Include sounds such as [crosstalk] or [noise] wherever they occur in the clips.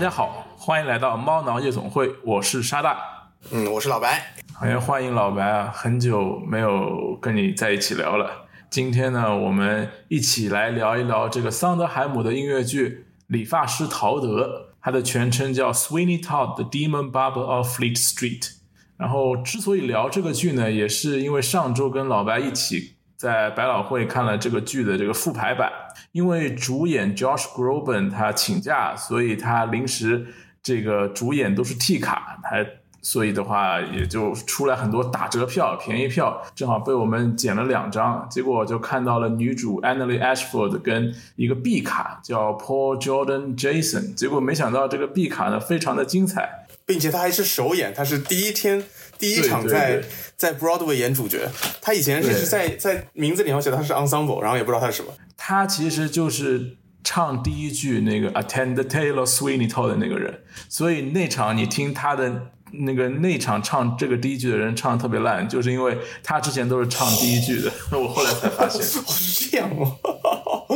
大家好，欢迎来到猫挠夜总会，我是沙大。嗯，我是老白。哎，欢迎老白啊，很久没有跟你在一起聊了。今天呢，我们一起来聊一聊这个桑德海姆的音乐剧《理发师陶德》，它的全称叫《Sweeney Todd: The Demon Barber of Fleet Street》。然后，之所以聊这个剧呢，也是因为上周跟老白一起。在百老汇看了这个剧的这个复排版，因为主演 Josh Groban 他请假，所以他临时这个主演都是替卡，他所以的话也就出来很多打折票、便宜票，正好被我们捡了两张，结果就看到了女主 Annalie Ashford 跟一个 B 卡叫 Paul Jordan Jason，结果没想到这个 B 卡呢非常的精彩，并且他还是首演，他是第一天。第一场在在 Broadway 演主角，他以前是在在名字里面写他是 ensemble，然后也不知道他是什么。他其实就是唱第一句那个 Attend the Taylor Sweeney Todd 的那个人，所以那场你听他的那个那场唱这个第一句的人唱的特别烂，就是因为他之前都是唱第一句的。[laughs] 我后来才发现 [laughs] 是这样吗？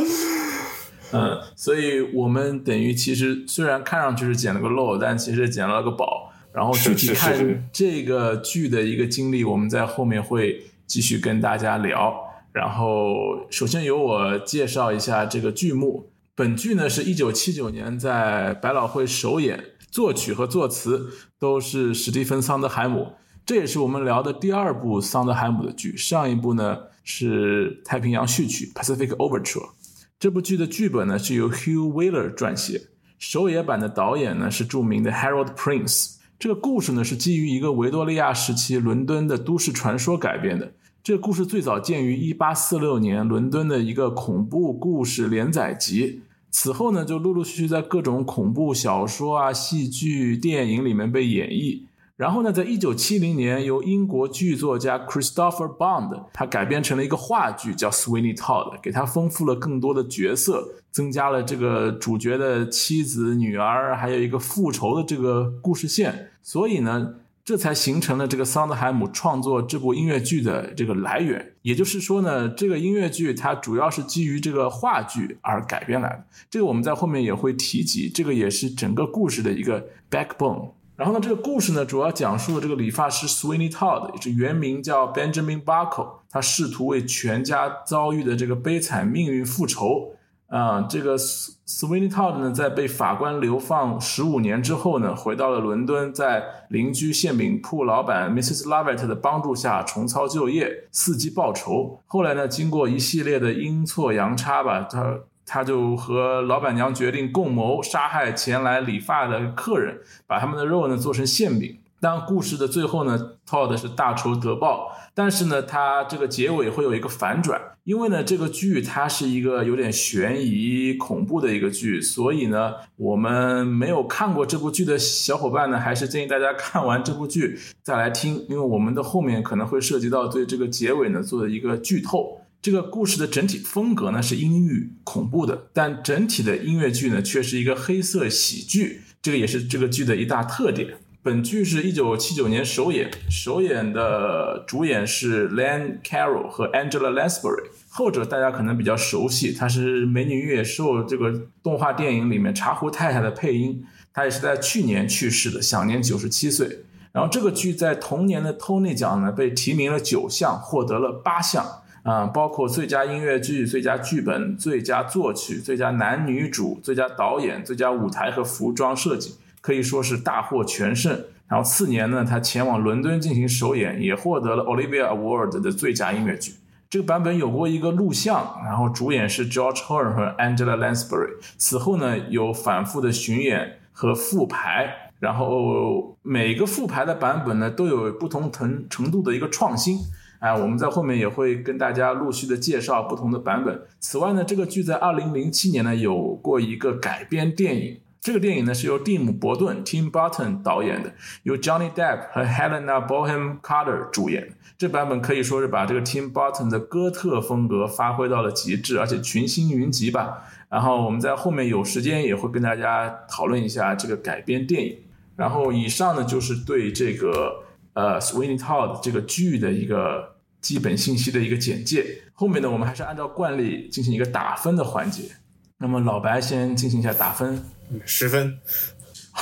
[laughs] 嗯，所以我们等于其实虽然看上去是捡了个漏，但其实捡了个宝。然后具体看这个剧的一个经历，我们在后面会继续跟大家聊。然后首先由我介绍一下这个剧目。本剧呢是一九七九年在百老汇首演，作曲和作词都是史蒂芬桑德海姆。这也是我们聊的第二部桑德海姆的剧。上一部呢是《太平洋序曲》（Pacific Overture）。这部剧的剧本呢是由 Hugh Wheeler 撰写，首演版的导演呢是著名的 Harold Prince。这个故事呢是基于一个维多利亚时期伦敦的都市传说改编的。这个故事最早见于1846年伦敦的一个恐怖故事连载集，此后呢就陆陆续续在各种恐怖小说啊、戏剧、电影里面被演绎。然后呢，在一九七零年，由英国剧作家 Christopher Bond 他改编成了一个话剧，叫 Sweeney Todd，给他丰富了更多的角色，增加了这个主角的妻子、女儿，还有一个复仇的这个故事线。所以呢，这才形成了这个桑德海姆创作这部音乐剧的这个来源。也就是说呢，这个音乐剧它主要是基于这个话剧而改编来的。这个我们在后面也会提及，这个也是整个故事的一个 backbone。然后呢，这个故事呢，主要讲述了这个理发师 Sweeney Todd，也是原名叫 Benjamin Buckle，他试图为全家遭遇的这个悲惨命运复仇。啊，这个 Sweeney Todd 呢，在被法官流放十五年之后呢，回到了伦敦，在邻居馅饼铺老板 Mrs. Lovett 的帮助下重操旧业，伺机报仇。后来呢，经过一系列的阴错阳差吧，他。他就和老板娘决定共谋杀害前来理发的客人，把他们的肉呢做成馅饼。当故事的最后呢，Todd 是大仇得报，但是呢，他这个结尾会有一个反转，因为呢，这个剧它是一个有点悬疑恐怖的一个剧，所以呢，我们没有看过这部剧的小伙伴呢，还是建议大家看完这部剧再来听，因为我们的后面可能会涉及到对这个结尾呢做的一个剧透。这个故事的整体风格呢是阴郁恐怖的，但整体的音乐剧呢却是一个黑色喜剧，这个也是这个剧的一大特点。本剧是一九七九年首演，首演的主演是 Len Carroll 和 Angela Lansbury，后者大家可能比较熟悉，她是《美女与野兽》这个动画电影里面茶壶太太的配音，她也是在去年去世的，享年九十七岁。然后这个剧在同年的 Tony 奖呢被提名了九项，获得了八项。啊，包括最佳音乐剧、最佳剧本、最佳作曲、最佳男女主、最佳导演、最佳舞台和服装设计，可以说是大获全胜。然后次年呢，他前往伦敦进行首演，也获得了 Olivia Award 的最佳音乐剧。这个版本有过一个录像，然后主演是 George Horn 和 Angela Lansbury。此后呢，有反复的巡演和复排，然后每个复排的版本呢，都有不同程程度的一个创新。哎，我们在后面也会跟大家陆续的介绍不同的版本。此外呢，这个剧在二零零七年呢有过一个改编电影，这个电影呢是由蒂姆·伯顿 （Tim Burton） 导演的，由 Johnny Depp 和 Helena Bonham Carter 主演。这版本可以说是把这个 Tim Burton 的哥特风格发挥到了极致，而且群星云集吧。然后我们在后面有时间也会跟大家讨论一下这个改编电影。然后以上呢就是对这个。呃，Sweeney Todd 这个剧的一个基本信息的一个简介。后面呢，我们还是按照惯例进行一个打分的环节。那么老白先进行一下打分，十分，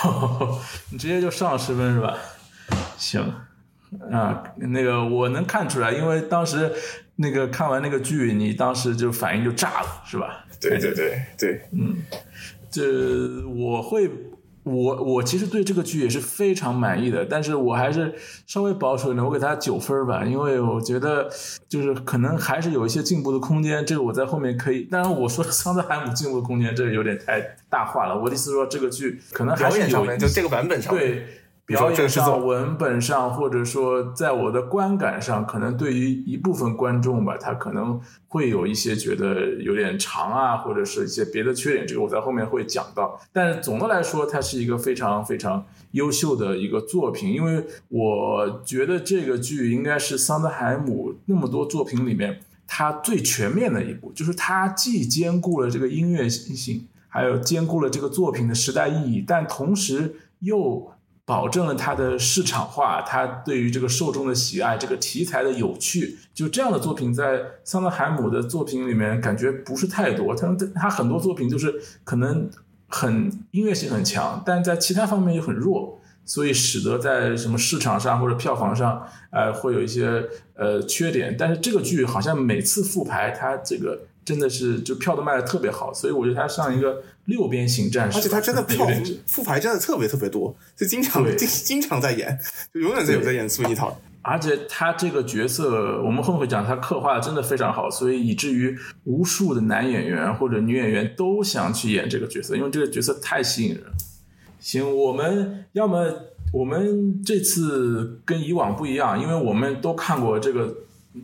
[laughs] 你直接就上十分是吧？行，啊，那个我能看出来，因为当时那个看完那个剧，你当时就反应就炸了，是吧？对对对对，嗯，这我会。我我其实对这个剧也是非常满意的，但是我还是稍微保守一点，我给他九分吧，因为我觉得就是可能还是有一些进步的空间。这个我在后面可以，当然我说桑德海姆进步的空间，这个有点太大话了。我的意思说，这个剧可能还是有就这个版本上对。表演上、文本上，或者说在我的观感上，可能对于一部分观众吧，他可能会有一些觉得有点长啊，或者是一些别的缺点。这个我在后面会讲到。但是总的来说，它是一个非常非常优秀的一个作品，因为我觉得这个剧应该是桑德海姆那么多作品里面它最全面的一部，就是它既兼顾了这个音乐性，还有兼顾了这个作品的时代意义，但同时又。保证了它的市场化，它对于这个受众的喜爱，这个题材的有趣，就这样的作品在桑德海姆的作品里面感觉不是太多。他他很多作品就是可能很音乐性很强，但在其他方面又很弱，所以使得在什么市场上或者票房上，呃，会有一些呃缺点。但是这个剧好像每次复排，它这个真的是就票都卖的特别好，所以我觉得它像一个。六边形战士，而且他真的票复排真的特别特别多，就经常经经常在演，就永远在有在演苏一套。而且他这个角色，我们后面会讲，他刻画的真的非常好，所以以至于无数的男演员或者女演员都想去演这个角色，因为这个角色太吸引人。行，我们要么我们这次跟以往不一样，因为我们都看过这个。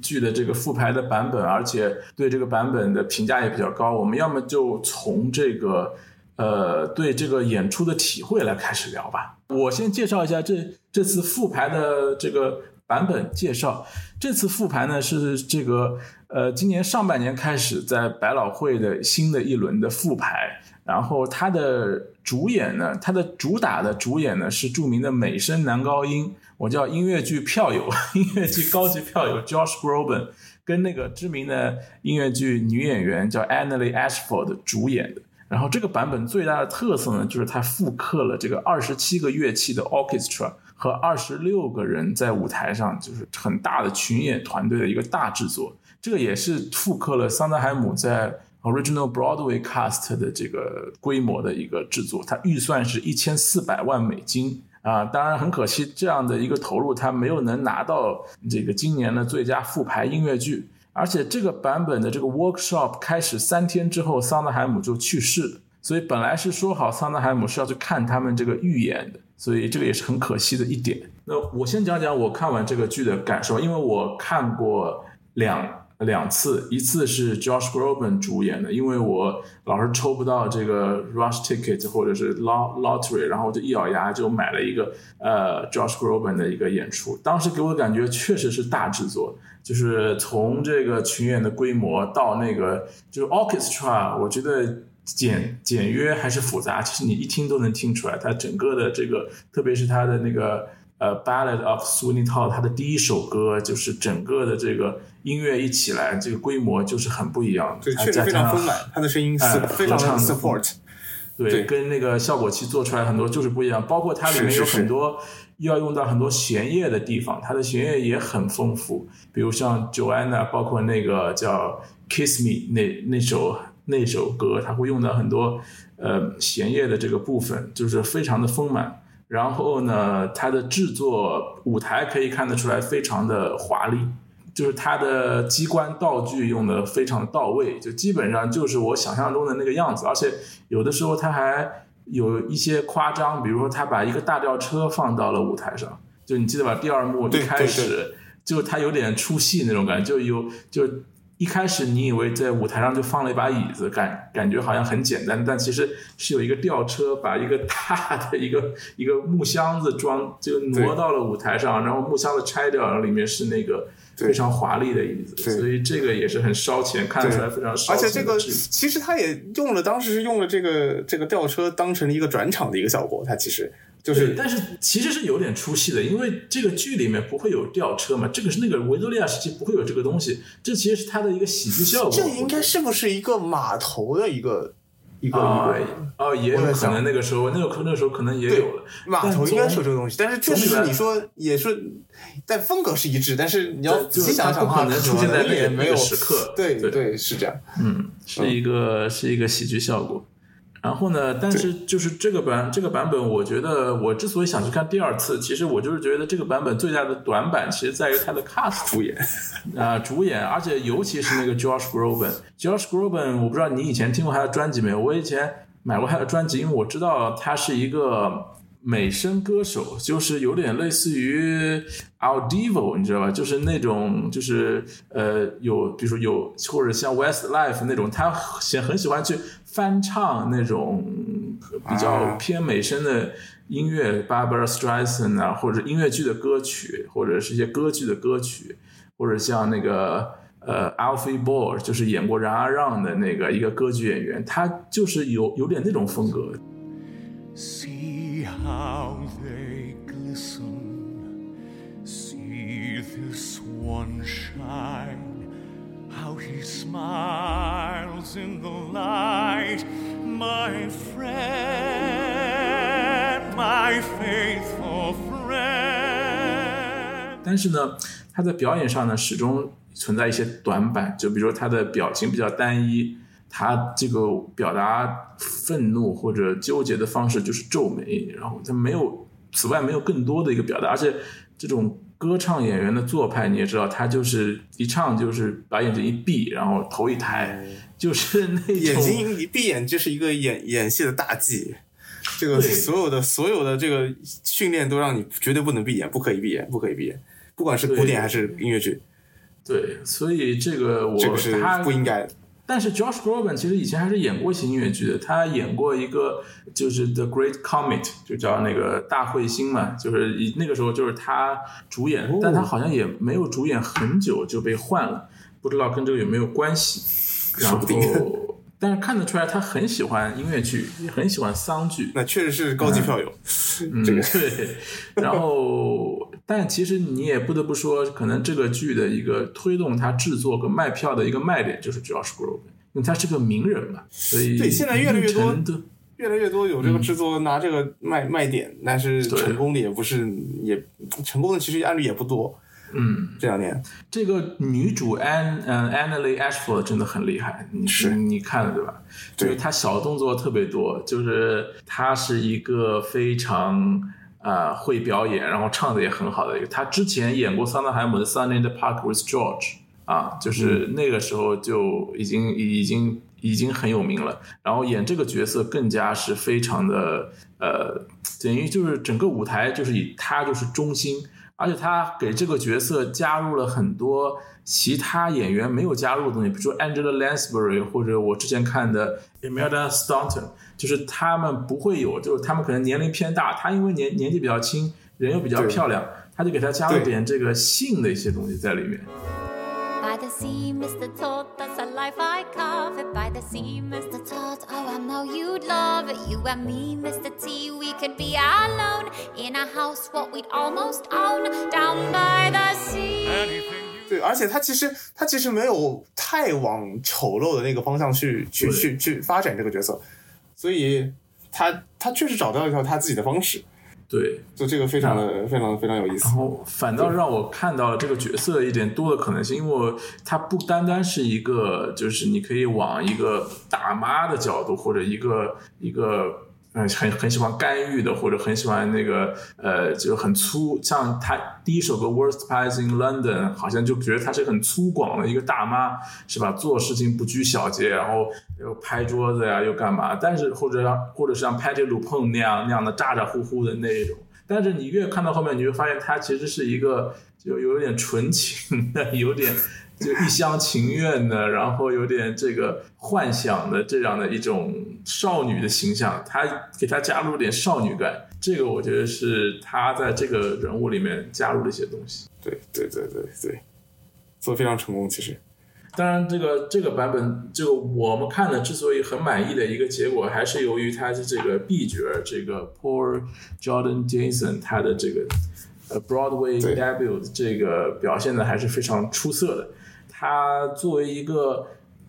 剧的这个复排的版本，而且对这个版本的评价也比较高。我们要么就从这个呃对这个演出的体会来开始聊吧。我先介绍一下这这次复排的这个版本介绍。这次复排呢是这个呃今年上半年开始在百老汇的新的一轮的复排，然后它的主演呢，它的主打的主演呢是著名的美声男高音。我叫音乐剧票友，[laughs] 音乐剧高级票友 Josh Groban，跟那个知名的音乐剧女演员叫 Annalie Ashford 主演的。然后这个版本最大的特色呢，就是它复刻了这个二十七个乐器的 orchestra 和二十六个人在舞台上，就是很大的群演团队的一个大制作。这个也是复刻了桑德海姆在 Original Broadway cast 的这个规模的一个制作。它预算是一千四百万美金。啊，当然很可惜，这样的一个投入，他没有能拿到这个今年的最佳复排音乐剧。而且这个版本的这个 workshop 开始三天之后，桑德海姆就去世了。所以本来是说好桑德海姆是要去看他们这个预演的，所以这个也是很可惜的一点。那我先讲讲我看完这个剧的感受，因为我看过两。两次，一次是 Josh Groban 主演的，因为我老是抽不到这个 Rush Ticket 或者是 Lottery，然后我就一咬牙就买了一个呃 Josh Groban 的一个演出。当时给我的感觉确实是大制作，就是从这个群演的规模到那个就是 Orchestra，我觉得简简约还是复杂，其实你一听都能听出来，它整个的这个，特别是它的那个。呃，《Ballad of Sweeney Todd》它的第一首歌就是整个的这个音乐一起来，这个规模就是很不一样。对，确实非常丰满，它的声音是非常 support。对，跟那个效果器做出来很多就是不一样。包括它里面有很多要用到很多弦乐的地方，它的弦乐也很丰富。比如像 Joanna，包括那个叫《Kiss Me》那那首那首歌，它会用到很多呃弦乐的这个部分，就是非常的丰满。然后呢，它的制作舞台可以看得出来非常的华丽，就是它的机关道具用的非常到位，就基本上就是我想象中的那个样子。而且有的时候它还有一些夸张，比如说他把一个大吊车放到了舞台上，就你记得吧？第二幕一开始就他有点出戏那种感觉，就有就。一开始你以为在舞台上就放了一把椅子，感感觉好像很简单，但其实是有一个吊车把一个大的一个一个木箱子装就挪到了舞台上，然后木箱子拆掉，然后里面是那个非常华丽的椅子，所以这个也是很烧钱，看得出来非常烧钱。而且这个其实他也用了，当时是用了这个这个吊车当成了一个转场的一个效果，他其实。就是，但是其实是有点出戏的，因为这个剧里面不会有吊车嘛，这个是那个维多利亚时期不会有这个东西，这其实是它的一个喜剧效果。这应该是不是一个码头的一个一个啊哦，也有可能那个时候，那个那个时候可能也有了。码头应该是有这个东西，但是确实是你说也是，但风格是一致，但是你要仔细想想，可能出现在那个没有时刻。对对，是这样。嗯，是一个是一个喜剧效果。然后呢？但是就是这个版这个版本，我觉得我之所以想去看第二次，其实我就是觉得这个版本最大的短板，其实在于它的 cast 主演啊，主演，而且尤其是那个 Josh Groban。Josh Groban，我不知道你以前听过他的专辑没有？我以前买过他的专辑，因为我知道他是一个。美声歌手就是有点类似于 Al Divo，你知道吧？就是那种，就是呃，有比如说有或者像 Westlife 那种，他喜很喜欢去翻唱那种比较偏美声的音乐，Barbara Streisand 啊，或者音乐剧的歌曲，或者是一些歌剧的歌曲，或者像那个呃 Alfie bor 就是演过《然而让》的那个一个歌剧演员，他就是有有点那种风格。How they glisten. See this one shine, how he smiles in the light, my friend, my faithful friend. 但是呢，他在表演上呢，始终存在一些短板，就比如说他的表情比较单一。他这个表达愤怒或者纠结的方式就是皱眉，然后他没有，此外没有更多的一个表达，而且这种歌唱演员的做派你也知道，他就是一唱就是把眼睛一闭，然后头一抬，[laughs] 就是那种眼睛一闭眼就是一个演演戏的大忌，[laughs] 这个所有的所有的这个训练都让你绝对不能闭眼，不可以闭眼，不可以闭眼，不管是古典还是音乐剧，对，所以这个我这个是不应该。但是 Josh Groban 其实以前还是演过一些音乐剧的，他演过一个就是 The Great Comet，就叫那个大彗星嘛，就是以那个时候就是他主演，但他好像也没有主演很久就被换了，不知道跟这个有没有关系。然后，但是看得出来他很喜欢音乐剧，也很喜欢丧剧。那确实是高级票友，嗯，对。然后。但其实你也不得不说，可能这个剧的一个推动它制作跟卖票的一个卖点就是 Josh Groban，因为他是个名人嘛，所以对现在越来越多，越来越多有这个制作拿这个卖卖点，但是成功的也不是也成功的其实案例也不多。嗯，这两年这个女主 Ann 嗯 Annalie Ashford 真的很厉害，你是你看了对吧？对，她小动作特别多，就是她是一个非常。啊，会表演，然后唱的也很好的一个。她之前演过桑德海姆的《Sun in the Park with George》，啊，就是那个时候就已经已经已经很有名了。然后演这个角色更加是非常的呃，等于就是整个舞台就是以她就是中心，而且他给这个角色加入了很多其他演员没有加入的东西，比如说 Angela Lansbury 或者我之前看的 Imelda Staunton。就是他们不会有，就是他们可能年龄偏大，他因为年年纪比较轻，人又比较漂亮，他就给他加了点这个性的一些东西在里面。对，而且他其实他其实没有太往丑陋的那个方向去去去去发展这个角色。所以他他确实找到一条他自己的方式，对，就这个非常的非常非常有意思。然后反倒让我看到了这个角色一点多的可能性，因为它不单单是一个，就是你可以往一个大妈的角度，或者一个一个。嗯，很很喜欢干预的，或者很喜欢那个，呃，就很粗。像他第一首歌《Worst Pies in London》，好像就觉得她是很粗犷的一个大妈，是吧？做事情不拘小节，然后又拍桌子呀，又干嘛？但是或者像，或者是像拍这鲁碰那样那样的咋咋呼呼的那一种。但是你越看到后面，你会发现她其实是一个就有点纯情的，有点。就一厢情愿的，然后有点这个幻想的这样的一种少女的形象，她给她加入点少女感，这个我觉得是她在这个人物里面加入的一些东西。对对对对对，做的非常成功。其实，当然这个这个版本，就我们看的之所以很满意的一个结果，还是由于他的这个 B 角这个 Poor Jordan Jason 他的这个呃 Broadway debut 这个表现的还是非常出色的。他作为一个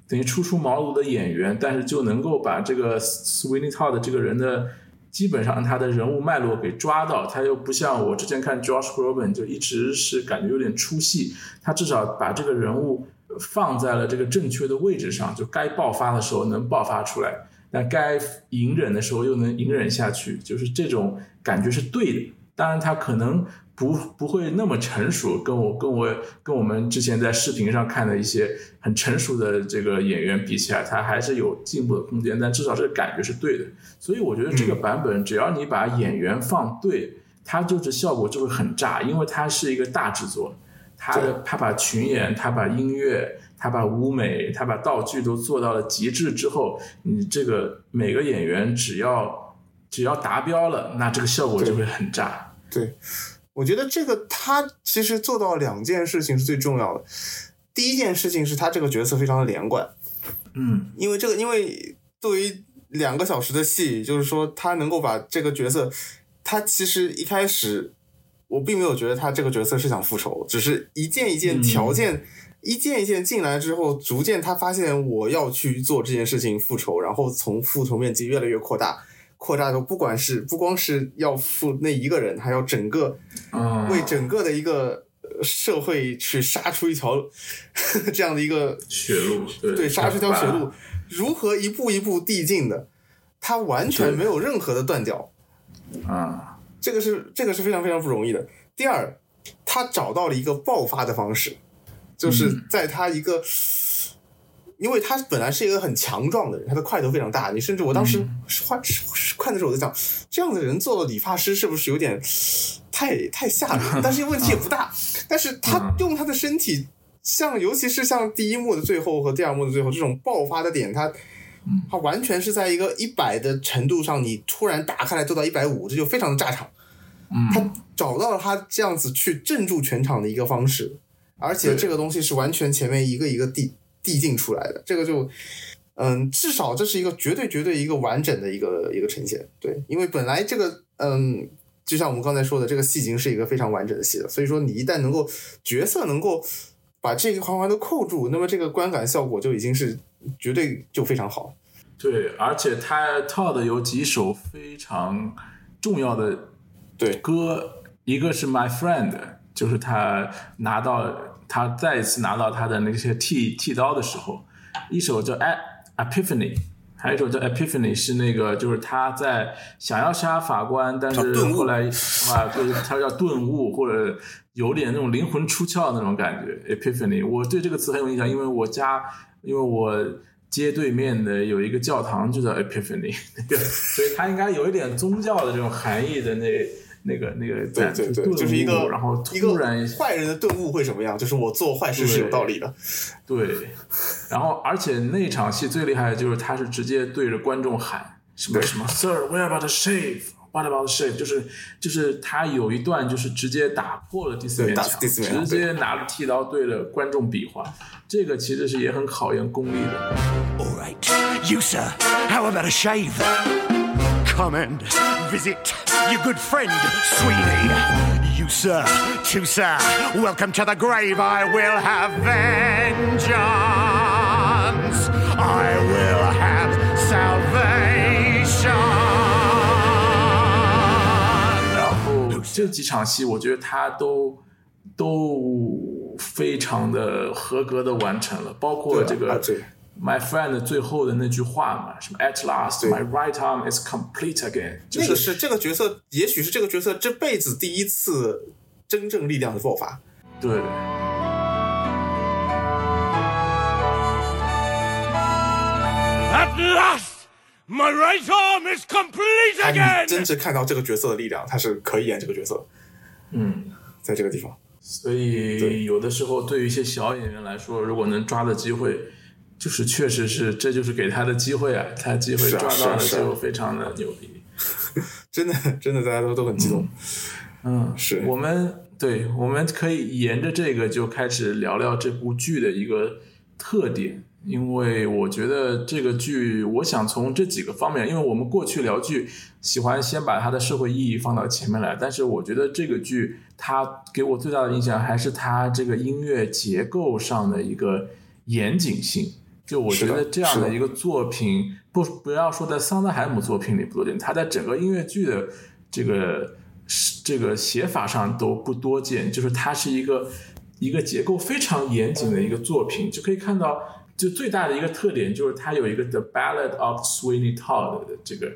等于初出茅庐的演员，但是就能够把这个 Sweeney Todd 这个人的基本上他的人物脉络给抓到，他又不像我之前看 Josh Groban 就一直是感觉有点出戏，他至少把这个人物放在了这个正确的位置上，就该爆发的时候能爆发出来，那该隐忍的时候又能隐忍下去，就是这种感觉是对的。当然，他可能。不不会那么成熟，跟我跟我跟我们之前在视频上看的一些很成熟的这个演员比起来，他还是有进步的空间。但至少这个感觉是对的，所以我觉得这个版本只要你把演员放对，它就是效果就会很炸，因为它是一个大制作，他的他把群演，他把音乐，他把舞美，他把道具都做到了极致之后，你这个每个演员只要只要达标了，那这个效果就会很炸。对。我觉得这个他其实做到两件事情是最重要的。第一件事情是他这个角色非常的连贯，嗯，因为这个因为对于两个小时的戏，就是说他能够把这个角色，他其实一开始我并没有觉得他这个角色是想复仇，只是一件一件条件，一件一件进来之后，逐渐他发现我要去做这件事情复仇，然后从复仇面积越来越扩大。扩大到不管是不光是要付那一个人，还要整个，为整个的一个社会去杀出一条 [laughs] 这样的一个血路，对，杀出一条血路，如何一步一步递进的，他完全没有任何的断掉，啊，这个是这个是非常非常不容易的。第二，他找到了一个爆发的方式，就是在他一个。因为他本来是一个很强壮的人，他的块头非常大。你甚至我当时换看的时候，我在想，这样的人做理发师是不是有点太太吓人？但是问题也不大。[laughs] 但是他用他的身体，像尤其是像第一幕的最后和第二幕的最后这种爆发的点，他他完全是在一个一百的程度上，你突然打开来做到一百五，这就非常的炸场。他找到了他这样子去镇住全场的一个方式，而且这个东西是完全前面一个一个递递进出来的，这个就，嗯，至少这是一个绝对绝对一个完整的一个一个呈现，对，因为本来这个，嗯，就像我们刚才说的，这个戏已经是一个非常完整的戏了，所以说你一旦能够角色能够把这个环环都扣住，那么这个观感效果就已经是绝对就非常好。对，而且他套的有几首非常重要的对歌，一个是 My Friend，就是他拿到。他再一次拿到他的那些剃剃刀的时候，一首叫《e Epiphany》，还有一首叫《Epiphany》，是那个就是他在想要杀法官，但是后来啊，就是他叫顿悟，或者有点那种灵魂出窍那种感觉。Epiphany，我对这个词很有印象，因为我家因为我街对面的有一个教堂就叫 Epiphany，对，所以它应该有一点宗教的这种含义的那。那个那个对对对，就是一个然后突然坏人的顿悟会什么样？就是我做坏事是有道理的。对，然后而且那场戏最厉害的就是他是直接对着观众喊什么什么，Sir，Where about the shave？What about the shave？就是就是他有一段就是直接打破了第四面墙，直接拿着剃刀对着观众比划，这个其实是也很考验功力的。All right，you sir，how about a shave？Come and visit。your good friend, Sweeney. You, sir, too, sir, welcome to the grave. I will have vengeance. I will have salvation. 然后这几场戏，我觉得他都都非常的合格的完成了，包括这个。 My friend 最后的那句话嘛，什么 At last, my right arm is complete again。那个是这个角色，也许是这个角色这辈子第一次真正力量的爆发。对。At last, my right arm is complete again。真正看到这个角色的力量，他是可以演这个角色。嗯，在这个地方。所以有的时候，对于一些小演员来说，如果能抓的机会。就是确实是，这就是给他的机会啊！他机会抓到了就非常的牛逼，[laughs] 真的真的大家都都很激动。嗯，是我们对，我们可以沿着这个就开始聊聊这部剧的一个特点，因为我觉得这个剧，我想从这几个方面，因为我们过去聊剧喜欢先把它的社会意义放到前面来，但是我觉得这个剧它给我最大的印象还是它这个音乐结构上的一个严谨性。就我觉得这样的的一个作品，不不要说在桑德海姆作品里不多见，他在整个音乐剧的这个这个写法上都不多见，就是它是一个一个结构非常严谨的一个作品，就可以看到，就最大的一个特点就是它有一个 The Ballad of Sweeney Todd 的这个。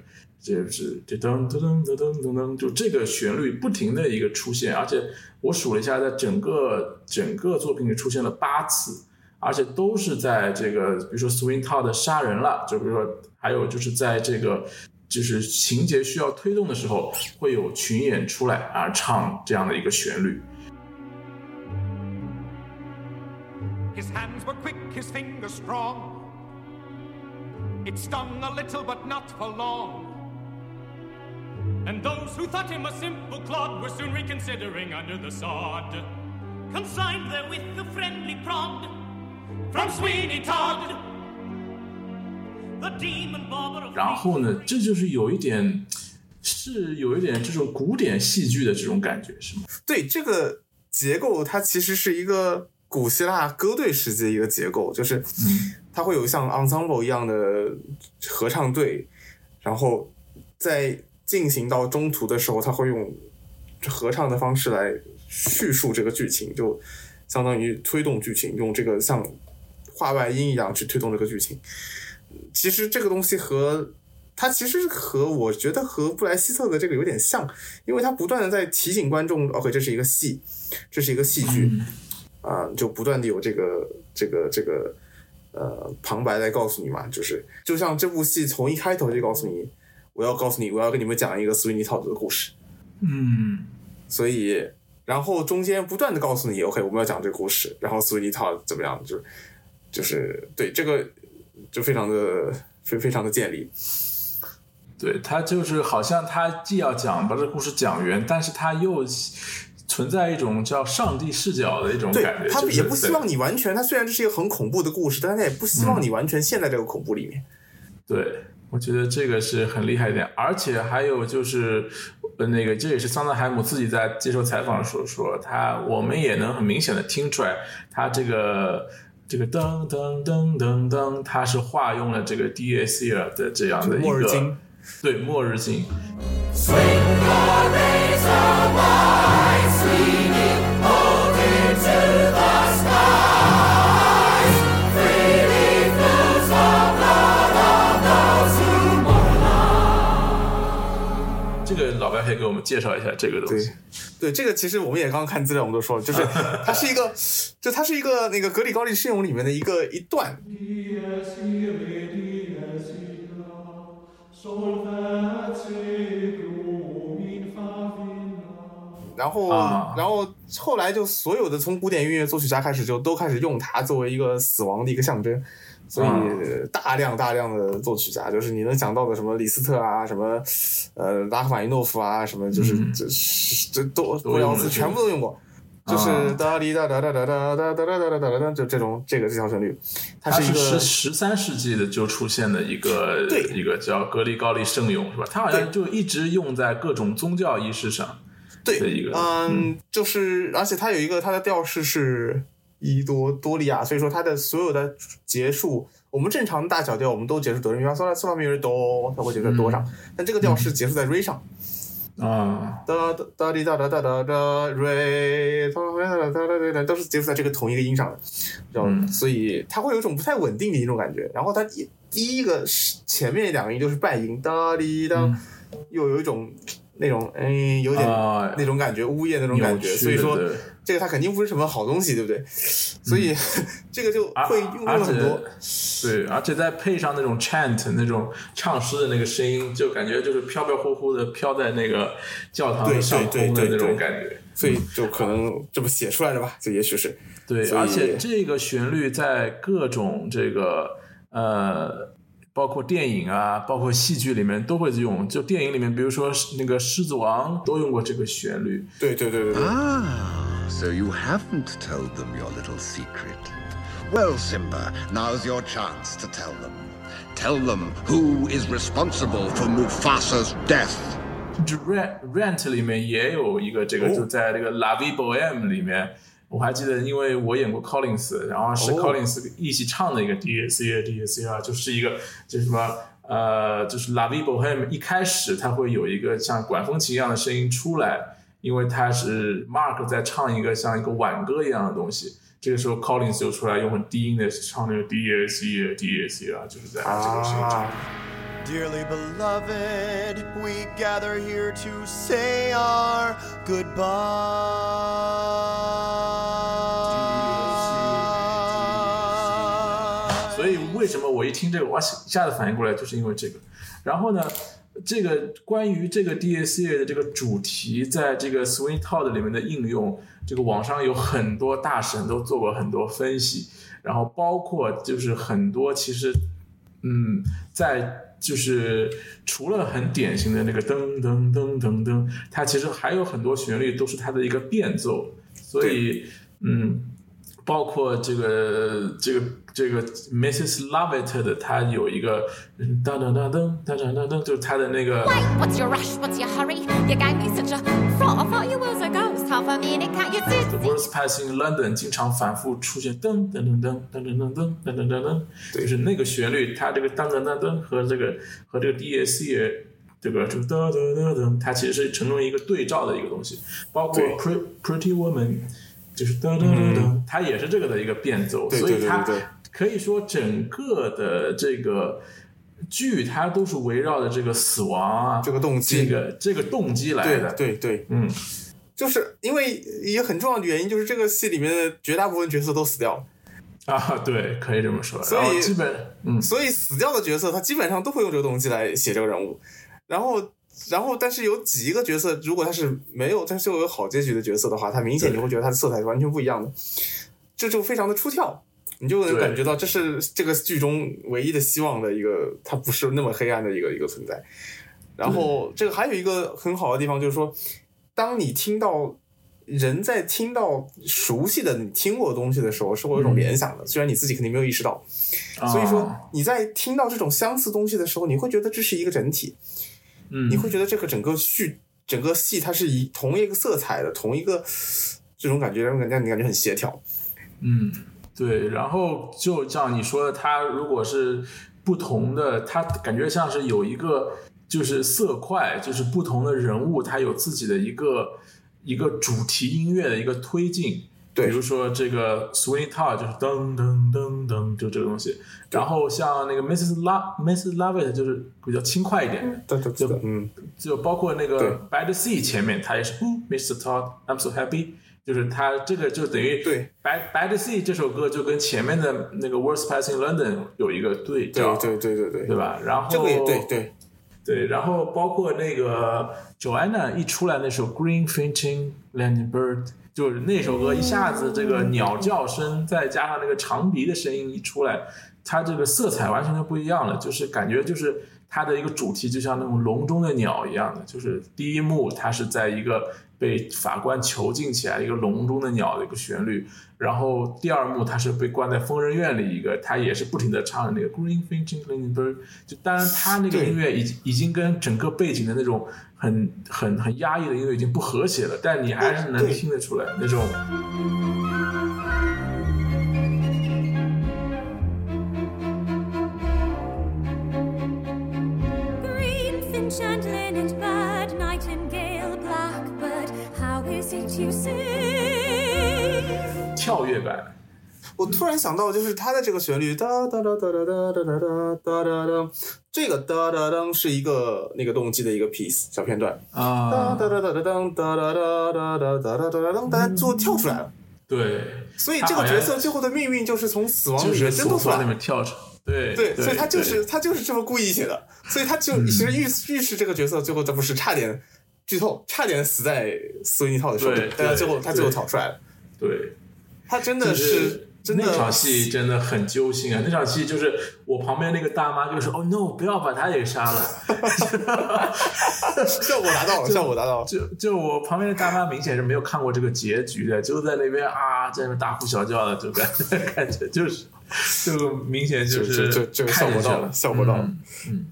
就是这噔噔噔噔噔噔噔，就这个旋律不停的一个出现，而且我数了一下，在整个整个作品里出现了八次，而且都是在这个，比如说 Swing Todd 杀人了，就比如说还有就是在这个就是情节需要推动的时候，会有群演出来啊唱这样的一个旋律。His hands were quick, his fingers strong. It stung a little, but not for long. And those who thought him a simple clod were soon reconsidering under the sod. Consigned there with a friendly prod 然后呢，这就是有一点是有一点这种古典戏剧的这种感觉，是吗？对这个结构，它其实是一个古希腊歌队时期的一个结构，就是它会有像 ensemble 一样的合唱队，然后在进行到中途的时候，它会用合唱的方式来叙述这个剧情，就相当于推动剧情，用这个像画外音一样去推动这个剧情。其实这个东西和它其实和我觉得和布莱希特的这个有点像，因为他不断的在提醒观众，OK，这是一个戏，这是一个戏剧，啊、就不断的有这个这个这个呃旁白来告诉你嘛，就是就像这部戏从一开头就告诉你，我要告诉你，我要跟你们讲一个斯维尼套子的故事，嗯，所以然后中间不断的告诉你，OK，我们要讲这个故事，然后斯维尼套怎么样，就就是对这个就非常的非非常的建立。对他就是好像他既要讲把这个故事讲圆，但是他又存在一种叫上帝视角的一种感觉，就是他也不希望你完全，他虽然这是一个很恐怖的故事，但是他也不希望你完全陷在这个恐怖里面。对，我觉得这个是很厉害一点，而且还有就是，呃，那个这也是桑德海姆自己在接受采访的时候说，他我们也能很明显的听出来，他这个这个噔噔噔噔噔，它是化用了这个 D A C E 的这样的一个末日经，对末日经，这给我们介绍一下这个东西。，对，这个其实我们也刚刚看资料，我们都说了，就是它是一个，[laughs] 就它是一个那个格里高利圣咏里面的一个一段，然后，啊。然后后来就所有的从古典音乐作曲家开始就都开始用它作为一个死亡的一个象征，所以嗯大量大量的作曲家，就是你能想到的什么李斯特啊，什么呃拉赫玛尼诺夫啊，什么就是嗯这是这都都布廖斯用了这个全部都用过。就是啊哒哩哒哒哒哒哒哒哒哒哒哒哒哒，就这种这个这条旋律，它它是是一个十十三世纪的就出现的一个对一个叫格里高利圣咏是吧？它好像就一直用在各种宗教仪式上。对的一个嗯，就是而且它有一个它的调式是伊多多利亚，所以说它的所有的结束，我们正常大小调我们都结束哆来咪发嗦来嗦发咪瑞哆，它会结束在哆上，但这个调是结束在瑞上，啊，哒哒哒滴哒哒哒哒哒瑞，哒哒哒哒哒哒，都是结束在这个同一个音上的，然后嗯。所以它会有一种不太稳定的一种感觉。然后它第第一个是前面两个音都是半音，哒滴哒，又有一种那种嗯有点啊那种感觉，呜咽那种感觉，所以说这个它肯定不是什么好东西，对不对？所以 [laughs] 这个就会用了很多。对，而且再配上那种 chant 那种唱诗的那个声音，就感觉就是飘飘忽忽的飘在那个教堂对上空的那种感觉。所以就可能这么写出来的吧，就也许是对，而且这个旋律在各种这个呃，包括电影啊，包括戏剧里面都会用。就电影里面，比如说那个《狮子王》都用过这个旋律。对对对对对。Ah, so you haven't told them your little secret. Well, Simba, now's your chance to tell them. Tell them who is responsible for Mufasa's death. 就 Rent Rent 里面也有一个这个，哦就在这个 La Vie Boheme 里面我还记得，因为我演过 Collins，然后是哦 Collins 一起唱的一个 DAC 啊 DAC 啊，就是一个就是什么呃，就是 La Vie Boheme 一开始它会有一个像管风琴一样的声音出来，因为它是 Mark 在唱一个像一个挽歌一样的东西。这个时候 Collins 就出来用很低音的唱那个 DAC 啊 DAC 啊，就是在这个声音上。啊，Dearly beloved, we gather here to say our goodbye. 我一听这个，我一下子反应过来，就是因为这个。然后呢，这个关于这个 DAC 的这个主题，在这个 Swing Todd 里面的应用，这个网上有很多大神都做过很多分析，然后包括就是很多其实，嗯，在。就是除了很典型的那个噔噔噔噔噔，它其实还有很多旋律都是它的一个变奏，所以嗯，包括这个这个这个 Mrs. Lovett 的，它有一个嗯当当当当当当当当，就是它的那个 Wait, what's your rush? What's your hurry? You gave me such a fright. I thought you was a ghost. Half a minute, can't you see? The Words Passing in London 经常反复出现噔噔噔噔噔噔噔噔噔噔噔噔，就是那个旋律，它这个噔噔噔噔和这个和这个 DAC 这个这个噔噔噔噔，它其实是成为一个对照的一个东西，包括 Pretty Pretty Woman 就是噔噔噔噔，它也是这个的一个变奏，对所以它可以说整个的这个。剧它都是围绕着这个死亡啊，这个动机这个这个动机来对的，对对，嗯，就是因为一个很重要的原因，就是这个戏里面的绝大部分角色都死掉了，啊，对，可以这么说。所以基本，嗯，所以死掉的角色他基本上都会用这个动机来写这个人物，然后。然后，但是有几个角色，如果他是没有，他是有好结局的角色的话，他明显你会觉得他的色彩是完全不一样的，这就非常的出跳，你就能感觉到这是这个剧中唯一的希望的一个，它不是那么黑暗的一个一个存在。然后这个还有一个很好的地方，就是说，当你听到人在听到熟悉的你听过的东西的时候，是会有一种联想的，虽然你自己肯定没有意识到。所以说啊你在听到这种相似东西的时候，你会觉得这是一个整体，嗯，你会觉得这个整个剧、整个戏它是以同一个色彩的，同一个这种感觉，让人让你感觉很协调。嗯，对，然后就像你说的，它如果是不同的，它感觉像是有一个就是色块，就是不同的人物，它有自己的一个一个主题音乐的一个推进。对比如说这个 Swing Todd 就是噔噔噔噔，就这个东西。然后像那个 Mrs. Love Mrs. Lovett 就是比较轻快一点的，对对对，嗯，就包括那对个 Bad Sea 前面，它也是哦 Mr. Todd I'm so happy，就是它这个就等于对 Bad Bad Sea 这首歌就跟前面的那个 Words Passing London 有一个对对照，对对对对对吧？然后这个也对对对，然后包括那个 Joanna 一出来那首 Green Finching Landing Bird，就是那首歌一下子这个鸟叫声，再加上那个长笛的声音一出来，它这个色彩完全就不一样了，就是感觉就是它的一个主题就像那种笼中的鸟一样的，就是第一幕它是在一个被法官囚禁起来一个笼中的鸟的一个旋律，然后第二幕他是被关在疯人院里一个，他也是不停的唱那个 Green Finching Landing Bird，就当然他那个音乐已经已经跟整个背景的那种很很很压抑的音乐已经不和谐了，但你还是能听得出来那种。Green and 跳跃感，我突然想到，就是它的这个旋律哒哒哒哒哒哒哒哒哒哒哒，这个哒哒当是一个那个动机的一个 piece 小片段，哒啊，哒哒哒哒当哒哒哒哒哒哒哒哒当，大家最后跳出来了。对，所以这个角色最后的命运就是从死亡里面挣脱出来。里面。跳出来，对对，所以他就是他就是这么故意写的，所以他就嗯。其实预预示这个角色最后他不是差点剧透，差点死在斯维尼套的手里对，但他最后他最后草率了，对。他真的是真的那场戏真的很揪心啊！那场戏就是我旁边那个大妈就说：“哦 no，不要把他也杀了。[laughs] 效果达到了，效果达到了。就”就我旁边的大妈明显是没有看过这个结局的，就在那边啊，在那边大呼小叫的，就感觉 [laughs] 感觉就是，就明显就是这这这个效果到了，效果到了。嗯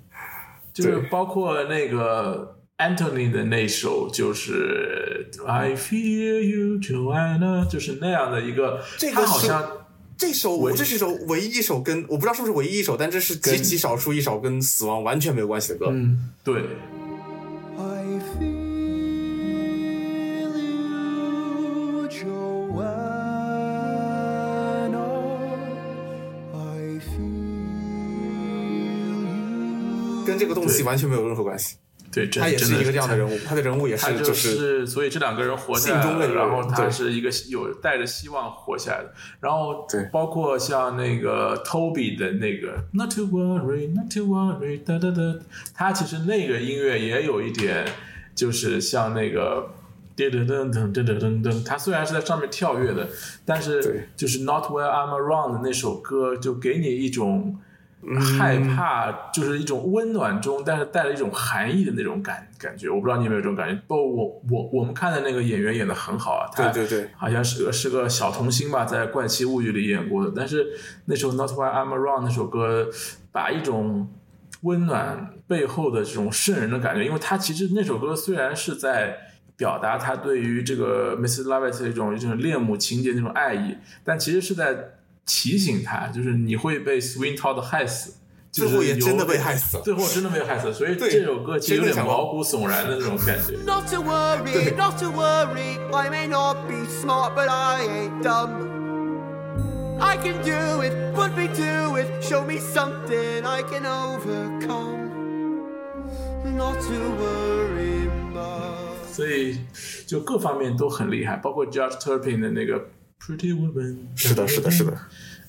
就是包括那个 Anthony 的那首就是 I Feel You Joanna，就是那样的一个，这个他好像这首我这是一首唯一一首跟我不知道是不是唯一一首，但这是极跟其少数一首跟死亡完全没有关系的歌。嗯，对，I feel you, Joanna. I feel you. 跟这个东西完全没有任何关系。对，他也是一个这样的人物。他的人物也是就是所以这两个人活下来了，然后他对是一个有带着希望活下来的，然后对包括像那个 Toby 的那个 Not to worry, not to worry，哒哒哒，他其实那个音乐也有一点就是像那个。噔噔噔噔噔噔噔，他虽然是在上面跳跃的，但是就是 Not Where I'm Around 的那首歌，就给你一种害怕，就是一种温暖中，但是带了一种寒意的那种感感觉。我不知道你有没有这种感觉？不，我我我们看的那个演员演的很好啊，他对对对好像是个是个小童星吧，在《怪奇物语》里演过的。但是那首《Not Why I'm Around》那首歌，把一种温暖背后的这种渗人的感觉，因为他其实那首歌虽然是在表达他对于这个 Mrs. Lovett 的一种一种恋母情节那种爱意，但其实是在提醒他，就是你会被 Swing Todd 害死。就最后也真的被害死了。最后真的被害死了，所以这首歌其实有点毛骨悚然的那种感觉。Not to worry, not to worry. I may not be smart, but I ain't dumb. I can do it, put me to it. Show me something I can overcome. Not to worry, but. 所以就各方面都很厉害，包括 Judge Turpin 的那个 Pretty Woman。是的，是的，是的。。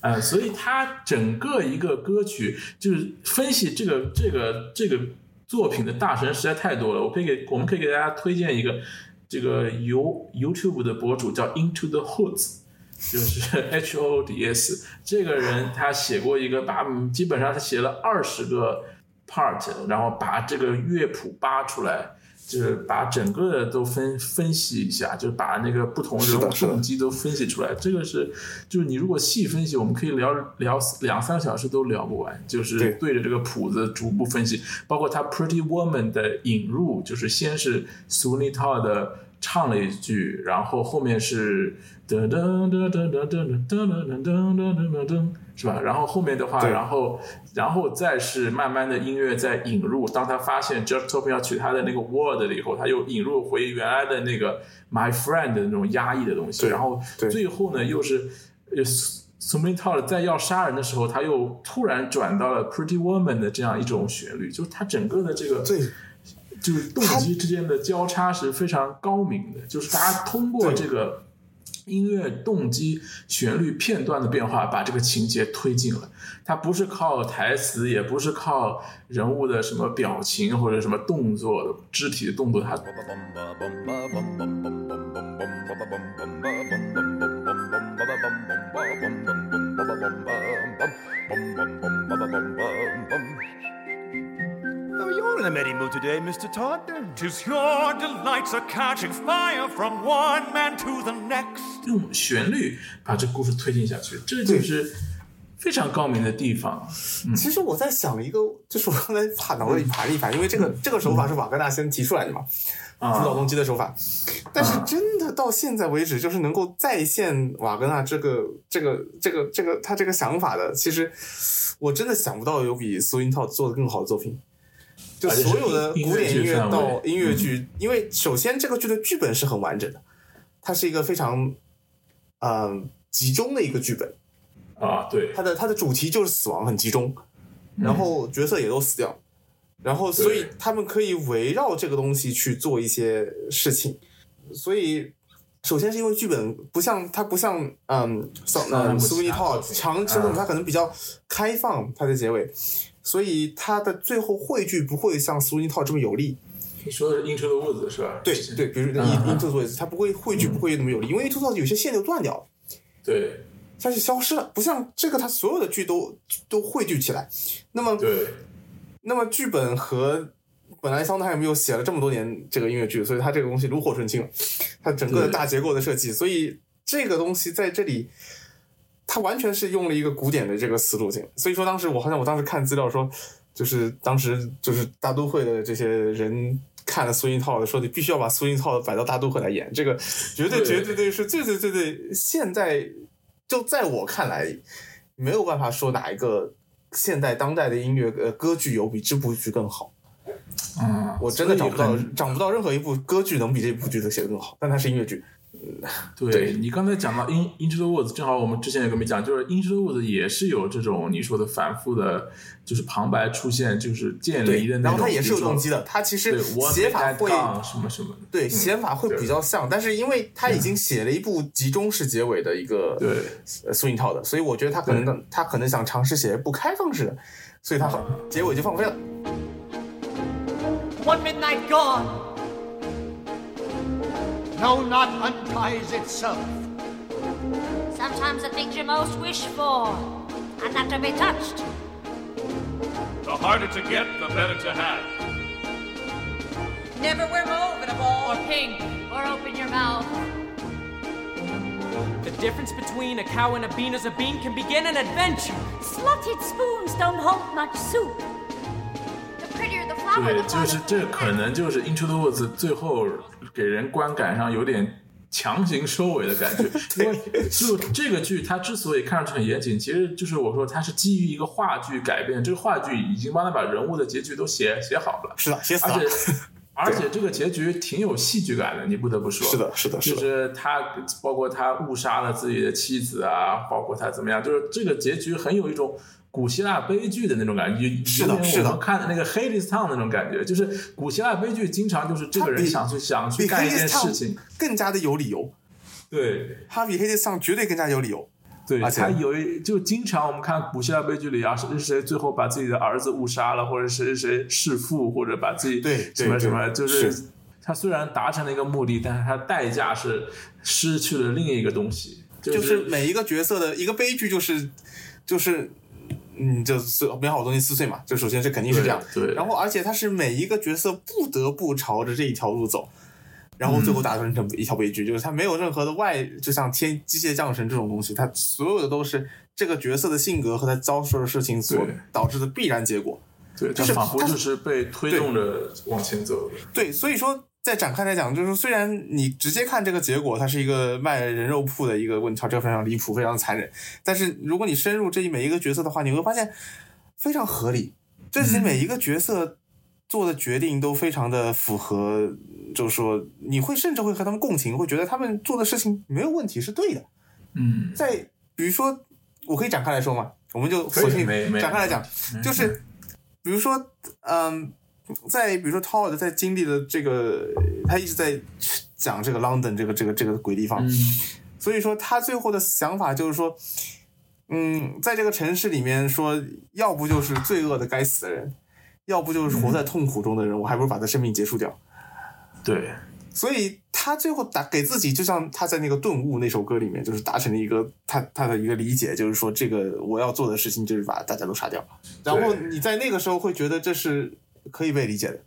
啊、所以他整个一个歌曲就是分析这个这个这个作品的大神实在太多了。我可以给我们可以给大家推荐一个这个 You YouTube 的博主叫 Into the Hoods。就是 [laughs] H O O D S 这个人，他写过一个把基本上他写了二十个 part，然后把这个乐谱扒出来，就是把整个的都分分析一下，就是把那个不同人物动机都分析出来。这个是就是你如果细分析，我们可以聊聊两三个小时都聊不完，就是对对着这个谱子逐步分析，包括他 Pretty Woman 的引入，就是先是 Sweeney Todd 的唱了一句，然后后面是噔噔噔噔噔噔噔噔噔噔噔噔噔，是吧？然后后面的话，然后然后再是慢慢的音乐在引入，当他发现 Jeff Topin 要取他的那个 word 了以后，他又引入回原来的那个 My Friend 的那种压抑的东西，对然后最后呢又是呃 s u m i t a 在要杀人的时候，他又突然转到了 Pretty Woman 的这样一种旋律，就是他整个的这个对就是动机之间的交叉是非常高明的，就是大家通过这个音乐动机、旋律片段的变化，把这个情节推进了。它不是靠台词，也不是靠人物的什么表情或者什么动作、肢体的动作，它 today, Mr. Todd. Tis your delights are catching fire from one man to the next. 用旋律把这故事推进下去，这就是非常高明的地方。其实我在想一个，就是我刚才把脑子里盘了一盘，因为这个这个手法是瓦格纳先提出来的嘛，主导啊，动机的手法。但是真的到现在为止，就是能够再现瓦格纳这个这个这个这个他这个想法的，其实我真的想不到有比苏因套做的更好的作品。就所有的古典音乐到音乐剧，因为首先这个剧的剧本是很完整的，它是一个非常嗯、呃集中的一个剧本。啊，对，它的它的主题就是死亡很集中，然后角色也都死掉，然后所以他们可以围绕这个东西去做一些事情，所以首先是因为剧本不像它不像嗯嗯苏尼套作品长这种啊它可能比较开放它的结尾，所以它的最后汇聚不会像苏尼套这么有力。你说的是《Into the Woods》是吧？对对，比如 Into the Woods，它不会汇聚不会那么有力，因为 Into the Woods 有些线就断掉了。对它是消失了，不像这个，它所有的剧都都汇聚起来。那么，对那么剧本和本来桑德海姆又写了这么多年这个音乐剧，所以它这个东西炉火纯青了，它整个的大结构的设计，所以这个东西在这里，它完全是用了一个古典的这个思路进。所以说，当时我好像我当时看资料说，就是当时就是大都会的这些人看了苏印套的说你必须要把苏印套摆到大都会来演，这个绝对对绝对对是最最最最现在就在我看来没有办法说哪一个现代当代的音乐呃歌剧有比这部剧更好。嗯，我真的找不到找不到任何一部歌剧能比这部剧的写的更好，但它是音乐剧。[laughs] 对对你刚才讲到《In Into the Woods》，正好我们之前有个没讲，就是《Into the Woods》也是有这种你说的反复的，就是旁白出现，就是渐离的那种。然后它也是有动机的，它其实写法会什么什么的。对嗯写法会比较像，但是因为他已经写了一部集中式结尾的一个对呃苏印套的，所以我觉得他可能他可能想尝试写一部开放式的，所以他结尾就放飞了。One midnight gone. No knot unties itself. Sometimes the things you most wish for are not to be touched. The harder to get, the better to have. Never wear mauve in a ball or pink. Or open your mouth. The difference between a cow and a bean is a bean can begin an adventure. Slotted spoons don't hold much soup. The prettier the flower, 对， the 就 more 是 the 这 food 可能就是《Into the Woods》最后 给人观感上有点强行收尾的感觉。因 [laughs] 为就这个剧，它之所以看上去很严谨，其实就是我说它是基于一个话剧改编，这个话剧已经帮他把人物的结局都写写好了，是的，写死了。而且 [laughs] 而且这个结局挺有戏剧感的，你不得不说。是的，是的，是就。是他，包括他误杀了自己的妻子啊，包括他怎么样，就是这个结局很有一种古希腊悲剧的那种感觉，有是的是的。我们看的那个《Hades Town》那种感觉，就是古希腊悲剧经常就是这个人想去想去干一件事情，更加的有理由，对。他比黑街上绝对更加有理由。对，他有一就经常我们看古希腊悲剧里啊，谁谁谁最后把自己的儿子误杀了，或者谁谁谁弑父，或者把自己对什么什么，就是是。他虽然达成了一个目的，但是他代价是失去了另一个东西，就就是每一个角色的一个悲剧，就是就是嗯，就是美好的东西撕碎嘛。就首先这肯定是这样，对对然后而且他是每一个角色不得不朝着这一条路走，然后最后达成成一条悲剧，就是他没有任何的外，就像天机械降神这种东西，他所有的都是这个角色的性格和他遭受的事情所导致的必然结果。对，就就是仿佛他就是被推动着往前走的。对，所以说再展开来讲，就是虽然你直接看这个结果，它是一个卖人肉铺的一个问题，这个非常离谱，非常残忍。但是如果你深入这一每一个角色的话，你会发现非常合理。这些每一个角色做的决定都非常的符合，就是说你会甚至会和他们共情，会觉得他们做的事情没有问题，是对的。嗯，在比如说，我可以展开来说嘛，我们就索性展开来讲，就是比如说，嗯，在比如说 Todd 在经历了这个，他一直在讲这个 London 这个这个这个鬼地方，嗯所以说他最后的想法就是说，嗯，在这个城市里面说，要不就是罪恶的该死的人，要不就是活在痛苦中的人，我还不如把他生命结束掉。对，所以他最后打给自己，就像他在那个《顿悟》那首歌里面，就是达成了一个他他的一个理解，就是说这个我要做的事情就是把大家都杀掉。然后你在那个时候会觉得这是可以被理解的。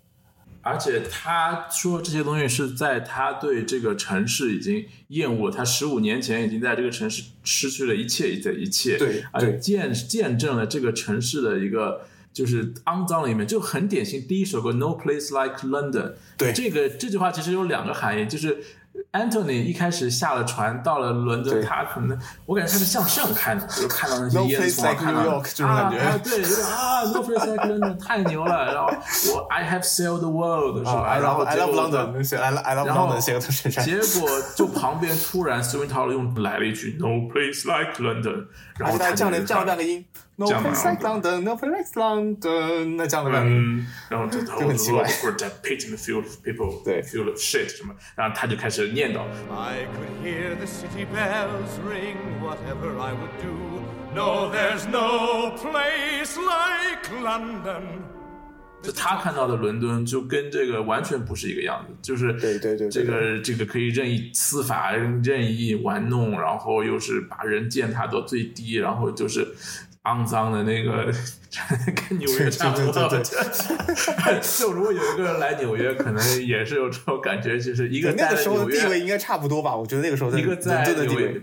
而且他说这些东西是在他对这个城市已经厌恶了，他十五年前已经在这个城市失去了一切的一切，对而且见见证了这个城市的一个就是肮脏的一面，就很典型。第一首歌《No Place Like London》，对这个这句话其实有两个含义，就是 Anthony 一开始下了船到了伦敦，对他可能我感觉他是向上看的，就是看到那些 No 烟囱啊，看到这种感觉对，有点啊，No Place Like London 太牛了，然后我 I have sailed the world 是吧？啊，然后 I love London，写 I I love London 写个他身上。结果就旁边突然 Swing Tower 用来了一句 No place like London，然后他降了就降了半个音，No place like London，No place like London，那降了半个音。嗯，然后就很奇怪 We're that pit in the field of people，对 field of shit 什么，然后他就开始念叨，I could hear the city bells ring, whatever I would do. No, there's no place like London. 就他看到的伦敦就跟这个完全不是一个样子，就是对对对对这个这个可以任意司法、任意玩弄，然后又是把人践踏到最低，然后就是肮脏的那个，[laughs] 跟纽约差不多。对对对就如果有一个人来纽约，可能也是有这种感觉，就是一个那在个时候地位应该差不多吧？我觉得那个时候在一个在纽约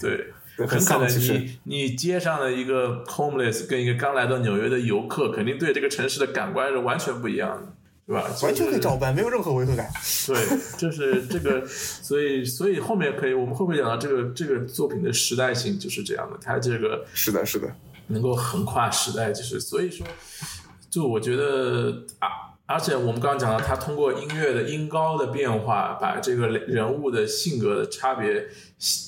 对，很可能你你街上的一个 homeless 跟一个刚来到纽约的游客，肯定对这个城市的感官是完全不一样的。对吧？完全可以照搬，没有任何违和感。对，就是这个，所以所以后面可以，我们会不会讲到这个这个作品的时代性就是这样的？它这个是的，是的，能够横跨时代，就是所以说，就我觉得啊，而且我们刚刚讲到，他通过音乐的音高的变化，把这个人物的性格的差别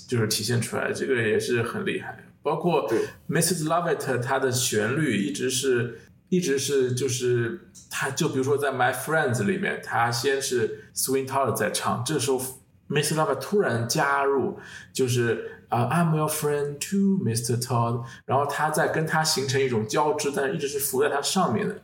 就是体现出来，这个也是很厉害。包括 Mrs. Lovett，它的旋律一直是。一直是就是他，就比如说在《My Friends》里面，他先是 Swing Todd 在唱，这时候 Mr. Love 突然加入，就是啊、uh, I'm your friend too, Mr. Todd，然后他在跟他形成一种交织，但是一直是浮在他上面的。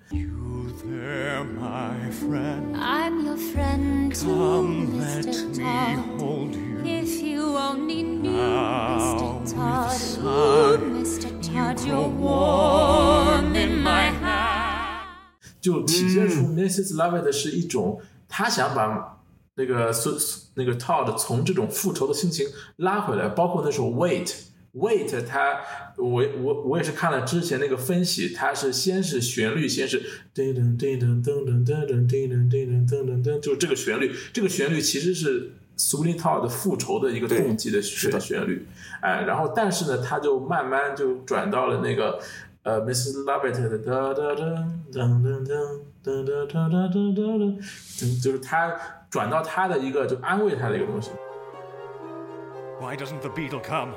There, my friend. I'm your friend too, Mr. me Todd. hold you. If you only knew, Mr. Todd, ooh, sun, Mr. Todd, you you're grow warm in my. 就体现出 Mrs. Lovett 是一种，他想把那个苏那个 Todd 从这种复仇的心情拉回来，包括那首 Wait Wait，他我我我也是看了之前那个分析，他是先是旋律，先是噔噔噔噔噔噔噔噔噔噔噔噔噔噔，就是这个旋律，这个旋律其实是 Sweeney Todd 复仇的一个动机的旋旋律，哎，然后但是呢，他就慢慢就转到了那个。呃，Mrs. Lovett 的哒哒哒噔噔噔噔噔噔噔噔噔噔，就是他转到他的一个就安慰他的一个东西。 Why doesn't the beetle come?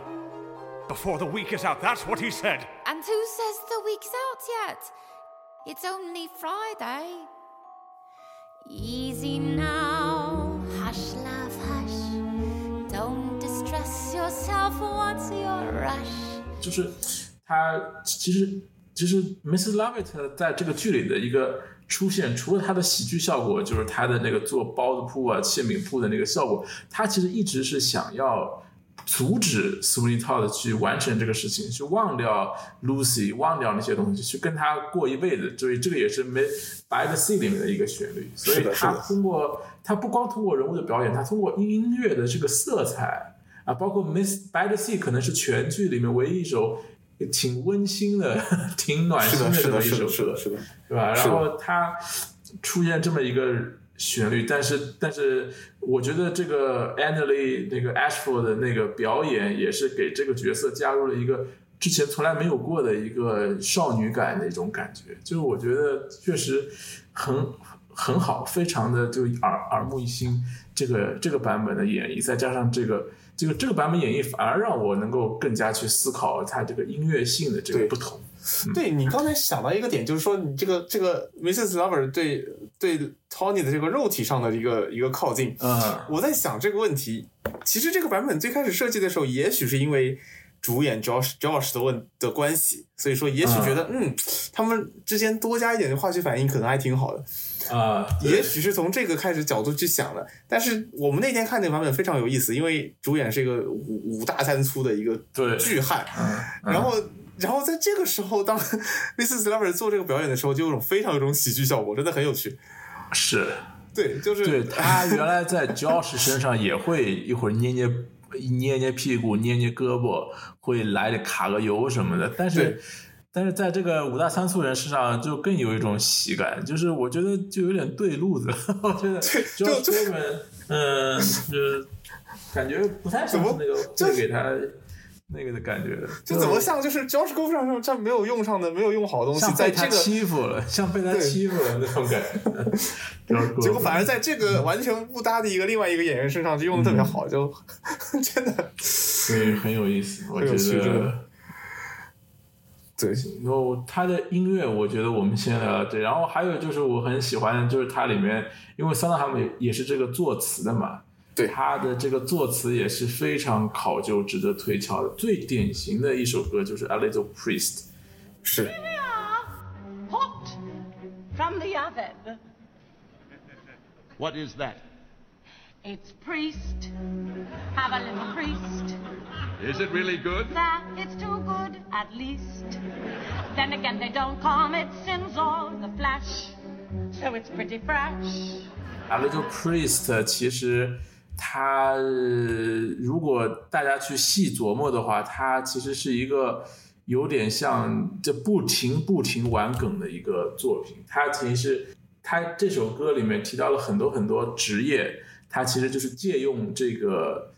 Before the week is out, that's what he said. And who says the week's out yet? It's only Friday. Easy now, hush, love, hush. Don't distress yourself, what's your rush? 就是他其实 其实 Mrs. Lovett 在这个剧里的一个出现，除了他的喜剧效果，就是他的那个做包子铺啊、馅饼铺的那个效果，他其实一直是想要阻止 Sweeney Todd 去完成这个事情，去忘掉 Lucy，忘掉那些东西，去跟他过一辈子。所以这个也是没白的 C 里面的一个旋律。所以他通过他不光通过人物的表演，他通过音乐的这个色彩啊，包括 Miss by the Sea 可能是全剧里面唯一一首挺温馨 [laughs] 的、挺暖心的这么是的，是的，一首歌是的，，是的，对吧？然后它出现这么一个旋律，但是但是我觉得这个 Annalie 那个 Ashford 的那个表演也是给这个角色加入了一个之前从来没有过的一个少女感的一种感觉，就是我觉得确实很很好，非常的就耳耳目一新。这个这个版本的演绎，再加上这个这个这个版本演绎，反而让我能够更加去思考它这个音乐性的这个不同。对你刚才想到一个点，就是说你这个这个 Mrs. Lover 对对 Tony 的这个肉体上的一个一个靠近，嗯，我在想这个问题，其实这个版本最开始设计的时候，也许是因为主演 Josh Josh 的问的关系，所以说也许觉得嗯他们之间多加一点化学反应可能还挺好的，啊，对也许是从这个开始角度去想的。但是我们那天看那个版本非常有意思，因为主演是一个五五大三粗的一个对巨汉，嗯然后。然后在这个时候，当 [laughs] Mrs. Lover 做这个表演的时候，就有种非常有种喜剧效果，真的很有趣。是。对，就是对他原来在 Josh 身上也会一会儿捏捏捏捏屁股、捏捏胳膊，会来点卡个油什么的。但是，但是在这个五大三粗人身上就更有一种喜感，就是我觉得就有点对路子。我觉得就 Groban，嗯，就是感觉不太像是那个会给他那个的感觉。就怎么像就是 Josh g o 上上这没有用上的、没有用好的东西，在这个欺负了，像被他欺负了那种感觉。[laughs] 结果反而在这个完全不搭的一个另外一个演员身上就用的特别好，就 [laughs] 真的所以很有意思，我觉得。对，然后他的音乐，我觉得我们先聊到这。然后还有就是我很喜欢，就是它里面，因为桑德汉姆也也是这个作词的嘛，对他的这个作词也是非常考究、值得推敲的。最典型的一首歌就是《A Little Priest》，是 Hot from the oven. What is that? It's priest. Have a little priest. Is it really good? That it's too good, at least. Then again, they don't commit sins or the flesh. So it's pretty fresh. A Little Priest 其实 它如果大家去细琢磨的话，它其实是一个有点像这不停不停玩梗的一个作品。它其实是他这首歌里面提到了很多很多职业，他其实就是借用这个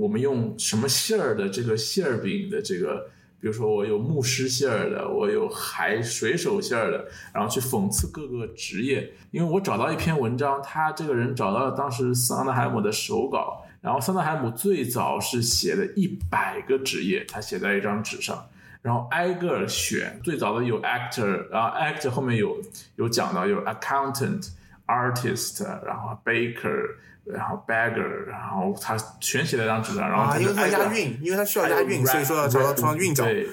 我们用什么馅儿的这个馅儿饼的这个。比如说，我有牧师馅儿的，我有海水手馅儿的，然后去讽刺各个职业。因为我找到一篇文章，他这个人找到了当时桑德海姆的手稿，然后桑德海姆最早是写了一百个职业，他写在一张纸上，然后挨个选。最早的有 actor，然后 actor 后面有有讲到有 accountant、artist，然后 baker，然后 beggar，然后他全写在一张纸上，然后因为它挨个儿押韵，因为他需要押韵，所以说要找到韵脚。对，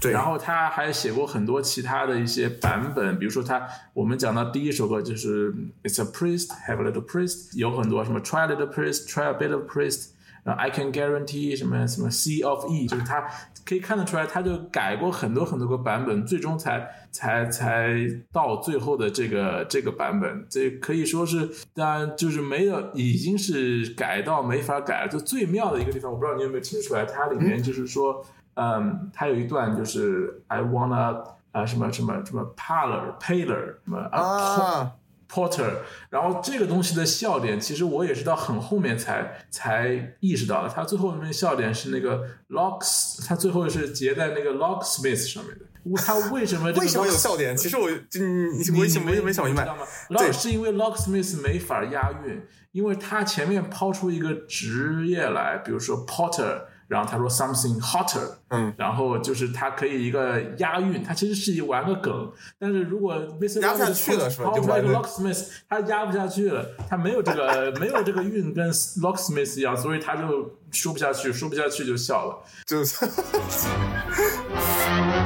对，然后他还写过很多其他的一些版本，比如说他我们讲到第一首歌就是 It's a priest, have a little priest，有很多什么 Try a little priest, try a bit of priest，然后 I can guarantee 什么什么 C of E，就是他可以看得出来，他就改过很多很多个版本，最终才才才到最后的这个这个版本。这可以说是，当然就是没有，已经是改到没法改了。就最妙的一个地方，我不知道你有没有听出来，它里面就是说，嗯，它有一段就是 I wanna 啊、什么什么什么 parlor paler 什么啊 Porter，然后这个东西的笑点，其实我也是到很后面才才意识到的。它最后面笑点是那个 locks，它最后是结在那个 locksmith 上面的。它为什么这个为什么有笑点？其实我嗯，你我以前我也没想明白 lock 是因为 locksmith 没法押韵，因为他前面抛出一个职业来，比如说 porter，然后他说 something hotter，嗯，然后就是他可以一个押韵，他其实是一玩个梗，但是如果 Mr. 压不下去了是吧就 locksmith，他压不下去了，他没有这个没有这个韵跟 locksmith 一样，所以他就说不下去，说不下去就笑了。就是。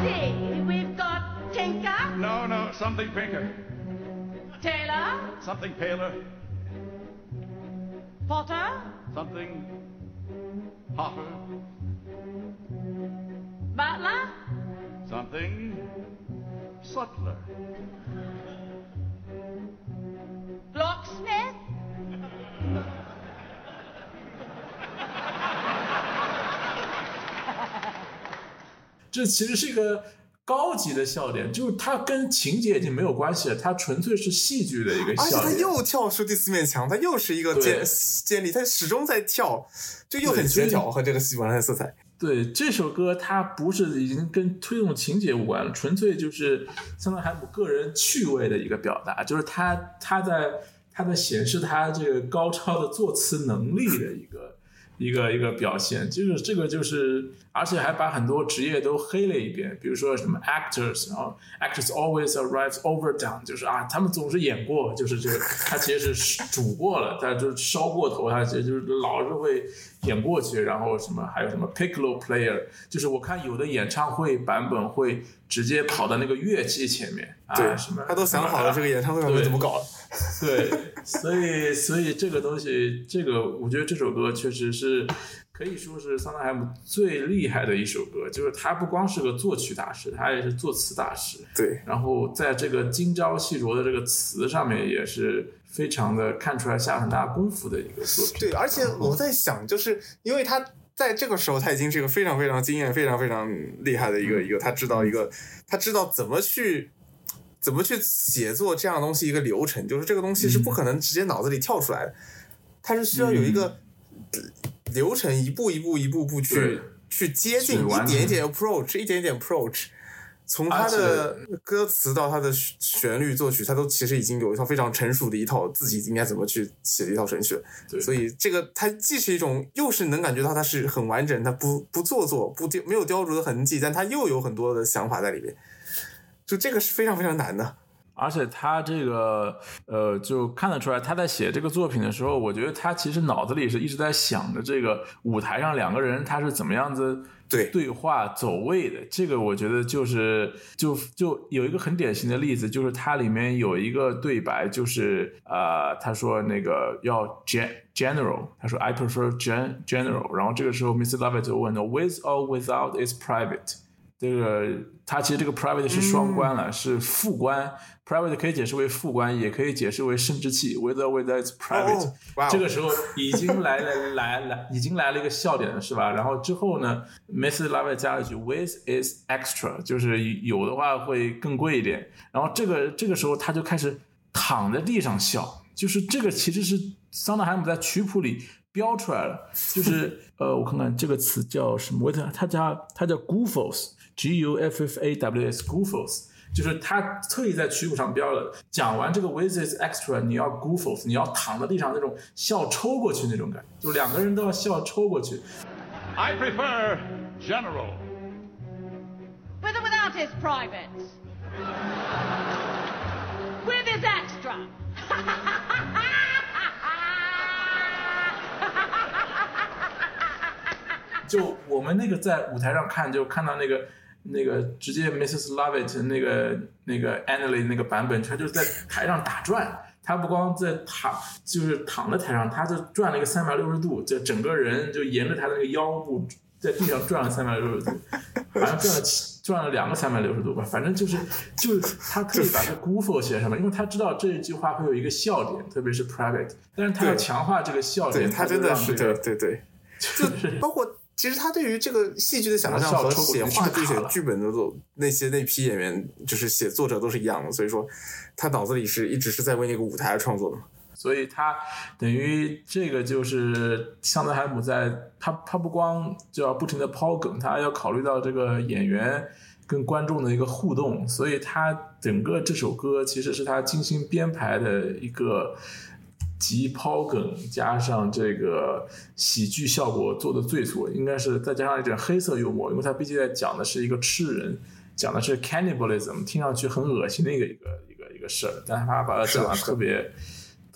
See, we've got Tinker, No, no, something pinker. Taylor, Something paler. Potter, Something hotter. Butler, Something subtler. Locksmith. 这其实是一个高级的笑点，就是它跟情节已经没有关系了，它纯粹是戏剧的一个而且他笑点。又跳出第四面墙，他又是一个对建建立，他始终在跳，就又很协调和这个戏文的色彩。对这首歌，它不是已经跟推动情节无关了，纯粹就是桑德海姆个人趣味的一个表达，就是他他在他在显示他这个高超的作词能力的一个一个一个表现，就是这个就是，而且还把很多职业都黑了一遍，比如说什么 actors，然后 actors always arrives overdone，就是啊，他们总是演过，就是这个他其实是煮过了，他就是烧过头，他其实就是老是会演过去，然后什么还有什么 piccolo player，就是我看有的演唱会版本会直接跑到那个乐器前面啊，对什么他都想好了这个演唱会版本怎么搞了。对，所以所以这个东西，这个我觉得这首歌确实是可以说是桑德海姆最厉害的一首歌，就是他不光是个作曲大师，他也是作词大师。对，然后在这个精雕细琢的这个词上面，也是非常的看出来下很大功夫的一个作品。对，而且我在想，就是因为他在这个时候他已经是一个非常非常经验、非常非常厉害的一个一个，他知道一个，他知道怎么去。怎么去写作这样的东西一个流程，就是这个东西是不可能直接脑子里跳出来的，它是需要有一个流程，一步一步一步步去去接近，一点一点 approach，一点一点 approach。从他的歌词到他的旋律作曲，他都其实已经有一套非常成熟的一套自己应该怎么去写的一套程序。对所以这个它既是一种，又是能感觉到它是很完整，它不不做作，不雕没有雕琢的痕迹，但它又有很多的想法在里面。就这个是非常非常难的。而且他这个呃，就看得出来，他在写这个作品的时候，我觉得他其实脑子里是一直在想着这个舞台上两个人他是怎么样子对对话走位的。这个我觉得就是就就有一个很典型的例子，就是它里面有一个对白，就是呃，他说那个要 gen general，他说 I prefer gen general，然后这个时候 Mr. Lovett 就问了，with or without is private。这个它其实这个 private 是双关了，是副官。private 可以解释为副官，也可以解释为生殖器。whether whether it's private，、这个时候已经来了来来已经来了一个笑点了，是吧？然后之后呢，Mrs. Lovett 加了一句 with is extra，就是有的话会更贵一点。然后这个这个时候他就开始躺在地上笑，就是这个其实是桑德海姆在曲谱里标出来了，就是呃，我看看这个词叫什么，我它它叫它叫 goofos，g u f f a w s Goofles，。就是他特意在曲谱上标了，讲完这个 with this extra，你要 Goofles，你要躺在地上那种笑抽过去那种感觉，就两个人都要笑抽过去。I prefer general. With or without his private? With his extra? 就我们那个在舞台上看，就看到那个那个直接 Mrs. Lovett 那个那个 Annalie 那个版本，他就是在台上打转。他不光在躺，就是躺在台上，他就转了一个三百六十度，就整个人就沿着他的那个腰部在地上转了三百六十度，好像转了七转了两个三百六十度吧，反正就是就是他可以把这 goofo 写上面，因为他知道这一句话会有一个笑点，特别是 private，但是他要强化这个笑对点，他真的是这对对对，[laughs] 就包括其实他对于这个戏剧的想象和写话剧、写剧本的都那些那批演员，就是写作者都是一样的，所以说他脑子里是一直是在为那个舞台而创作的。所以他等于这个就是香德海姆在他他不光就要不停的抛梗，他还要考虑到这个演员跟观众的一个互动，所以他整个这首歌其实是他精心编排的一个集抛梗加上这个喜剧效果做的最足，应该是再加上一点黑色幽默，因为他毕竟在讲的是一个吃人，讲的是 cannibalism，听上去很恶心的一个一个一个一个事儿，但他把它讲的特别。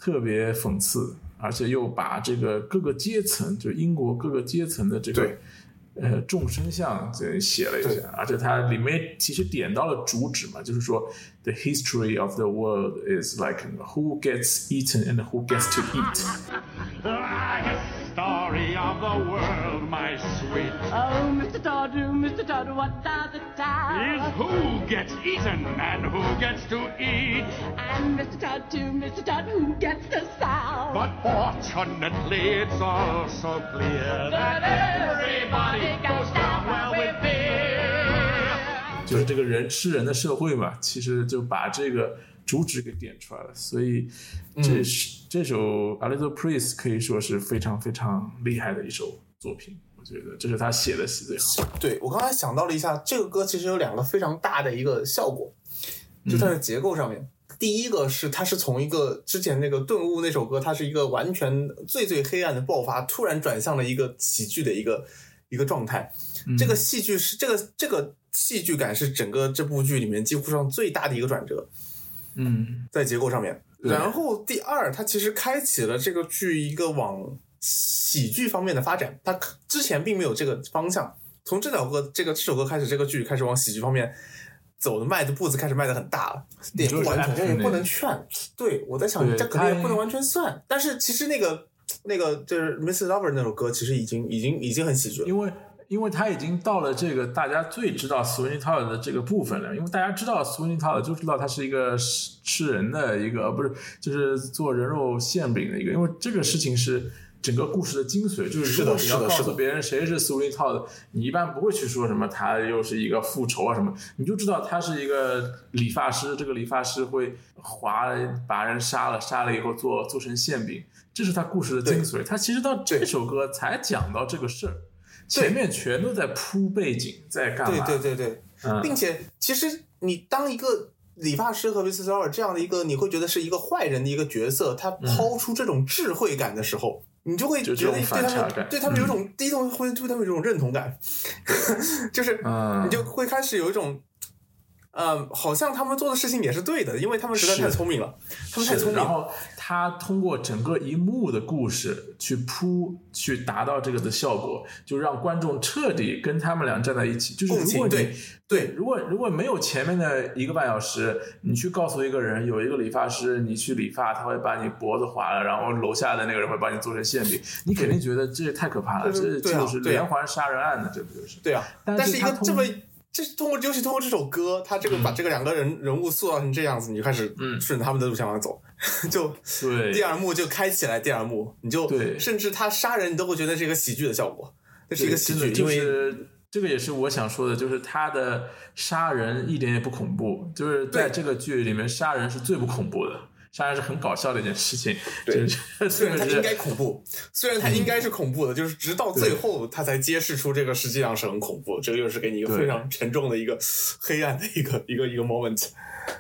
特别讽刺，而且又把这个各个阶层，就是英国各个阶层的这个呃众生相这写了一下，而且它里面其实点到了主旨嘛，就是说 the history of the world is like who gets eaten and who gets to eat。The story of the world, my sweet, Oh, Mr. Todd, oh, Mr. Todd, what does it tell? is who gets eaten and who gets to eat. And Mr. Todd, too, Mr. Todd, who gets to sell? But fortunately, it's all so clear that everybody goes down well with beer. 就是这个人吃人的社会嘛，其实就把这个 主旨给点出来了。所以这是、这首《A Little Priest》可以说是非常非常厉害的一首作品。我觉得这是他写的戏最好。对我刚才想到了一下，这个歌其实有两个非常大的一个效果，就它的结构上面。第一个是它是从一个之前那个顿悟那首歌，它是一个完全最最黑暗的爆发，突然转向了一个喜剧的一个一个状态。这个戏剧是这个这个戏剧感是整个这部剧里面几乎上最大的一个转折，嗯，在结构上面。然后第二，它其实开启了这个剧一个往喜剧方面的发展，它之前并没有这个方向。从这首歌这个这首歌开始，这个剧开始往喜剧方面走的，迈的步子开始迈的很大了，也不完全，也不能劝。对我在想，这可能也不能完全算，但是其实那个那个就是 Mrs. Lover 那首歌，其实已经已经已经很喜剧了。因为因为他已经到了这个大家最知道 Sweeney Todd 的这个部分了，因为大家知道 Sweeney Todd 就知道他是一个吃吃人的一个，呃不是就是做人肉馅饼的一个，因为这个事情是。整个故事的精髓就是，如果你要告诉别人谁是 Sweeney Todd，你一般不会去说什么他又是一个复仇啊什么，你就知道他是一个理发师，这个理发师会划把人杀了，杀了以后做做成馅饼，这是他故事的精髓。他其实到这首歌才讲到这个事儿，前面全都在铺背景，在干嘛？对对对对，嗯并且其实你当一个理发师和 Mrs. Lover 这样的一个，你会觉得是一个坏人的一个角色，他抛出这种智慧感的时候。你就会觉得对他们对他们有一种第一种会对他们有一种认同感，[laughs] 就是嗯你就会开始有一种，嗯，好像他们做的事情也是对的，因为他们实在太聪明了，他们太聪明了。然后他通过整个一幕的故事去铺，去达到这个的效果，就让观众彻底跟他们俩站在一起。就是如果你对对，如果如果没有前面的一个半小时，你去告诉一个人有一个理发师，你去理发，他会把你脖子划了，然后楼下的那个人会把你做成馅饼，[laughs] 你肯定觉得这也太可怕了，这对对啊就是连环杀人案的，这不就是？对啊，但但是一个这么，这是通过尤其通过这首歌，他这个把这个两个人人物塑造成这样子，你就开始嗯。顺着他们的路线往上走，[laughs] 就对。第二幕就开起来，第二幕你就对。甚至他杀人你都会觉得是一个喜剧的效果，那是一个喜剧，因为是这个也是我想说的，就是他的杀人一点也不恐怖，就是在这个剧里面杀人是最不恐怖的，杀人是很搞笑的一件事情。对就是 [laughs] 虽然它应该恐怖，虽然它应该是恐怖的，就是直到最后它才揭示出这个实际上是很恐怖。这个又是给你一个非常沉重的一个黑暗的一个一个一个 moment。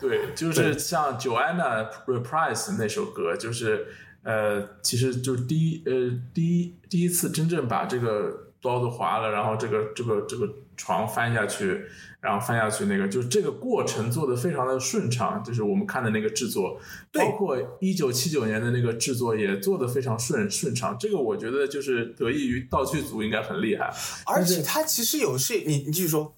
对，就是像 Joanna Reprise 那首歌，就是呃，其实就是第一呃第一第一次真正把这个刀子划了，然后这个这个这个床翻下去，然后翻下去那个，就是这个过程做的非常的顺畅，就是我们看的那个制作，包括一九七九年的那个制作也做的非常顺顺畅，这个我觉得就是得益于道具组应该很厉害，而且它其实有是，你你继续说，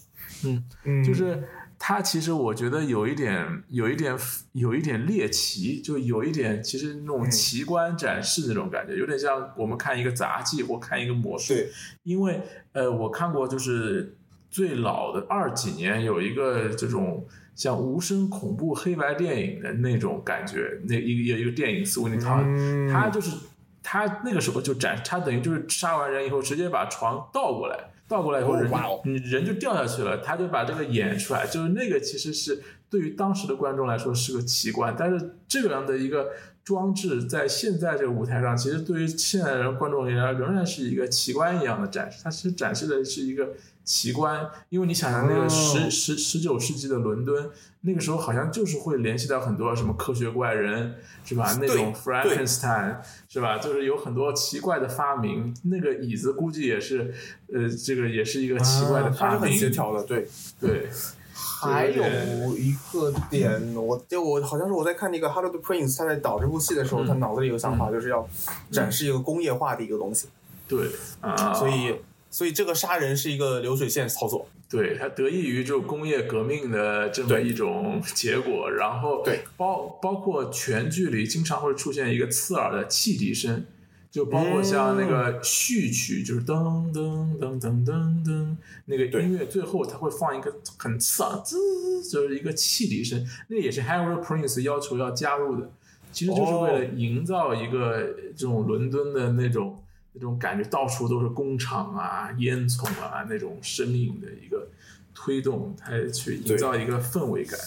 嗯嗯，就是它其实我觉得有一点，有一点，有一点猎奇，就有一点其实那种奇观展示那种感觉，有点像我们看一个杂技或看一个魔术。对，因为呃，我看过就是最老的二几年有一个这种像无声恐怖黑白电影的那种感觉，那一个有一个电影《斯威尼汤》，嗯他就是他那个时候就展，他等于就是杀完人以后直接把床倒过来。倒过来以后，人就、哦哦人就掉下去了，他就把这个演出来，就是那个其实是对于当时的观众来说是个奇观，但是这样的一个装置在现在这个舞台上，其实对于现在的观众而言仍然是一个奇观一样的展示，它其实展示的是一个奇观，因为你想想那个十十十九世纪的伦敦，那个时候好像就是会联系到很多什么科学怪人，是吧？那种 Frankenstein 是吧？就是有很多奇怪的发明，那个椅子估计也是，呃，这个也是一个奇怪的发明，它是很协调的，对。对。[laughs] 还有一个点，我就我好像是我在看那个《Harold Prince》，他在导这部戏的时候，他脑子里有想法，就是要展示一个工业化的一个东西。对啊，所以所以这个杀人是一个流水线操作。对，它得益于这种工业革命的这么一种结果，然后对包包括全剧里经常会出现一个刺耳的汽笛声，就包括像那个序曲，就是噔噔噔噔噔噔，那个音乐最后它会放一个很刺耳滋，就是一个汽笛声，那也是 Harold Prince 要求要加入的，其实就是为了营造一个这种伦敦的那种。那种感觉到处都是工厂啊、烟囱啊那种生命的一个推动，它去营造一个氛围感。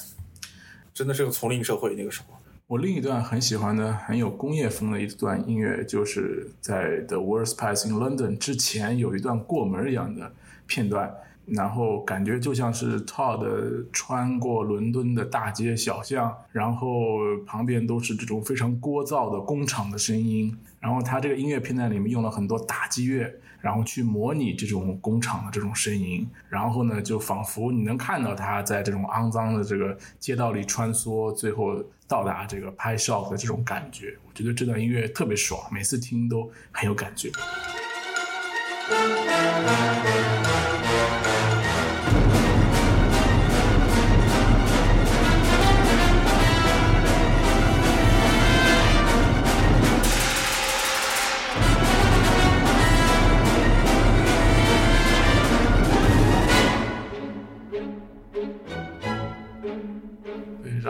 真的是个丛林社会那个时候。我另一段很喜欢的、很有工业风的一段音乐，就是在《The Worst Pass in London》之前有一段过门一样的片段，然后感觉就像是 Todd 穿过伦敦的大街小巷，然后旁边都是这种非常聒噪的工厂的声音。然后他这个音乐片段里面用了很多打击乐，然后去模拟这种工厂的这种声音，然后呢，就仿佛你能看到他在这种肮脏的这个街道里穿梭，最后到达这个拍 shop 的这种感觉。我觉得这段音乐特别爽，每次听都很有感觉。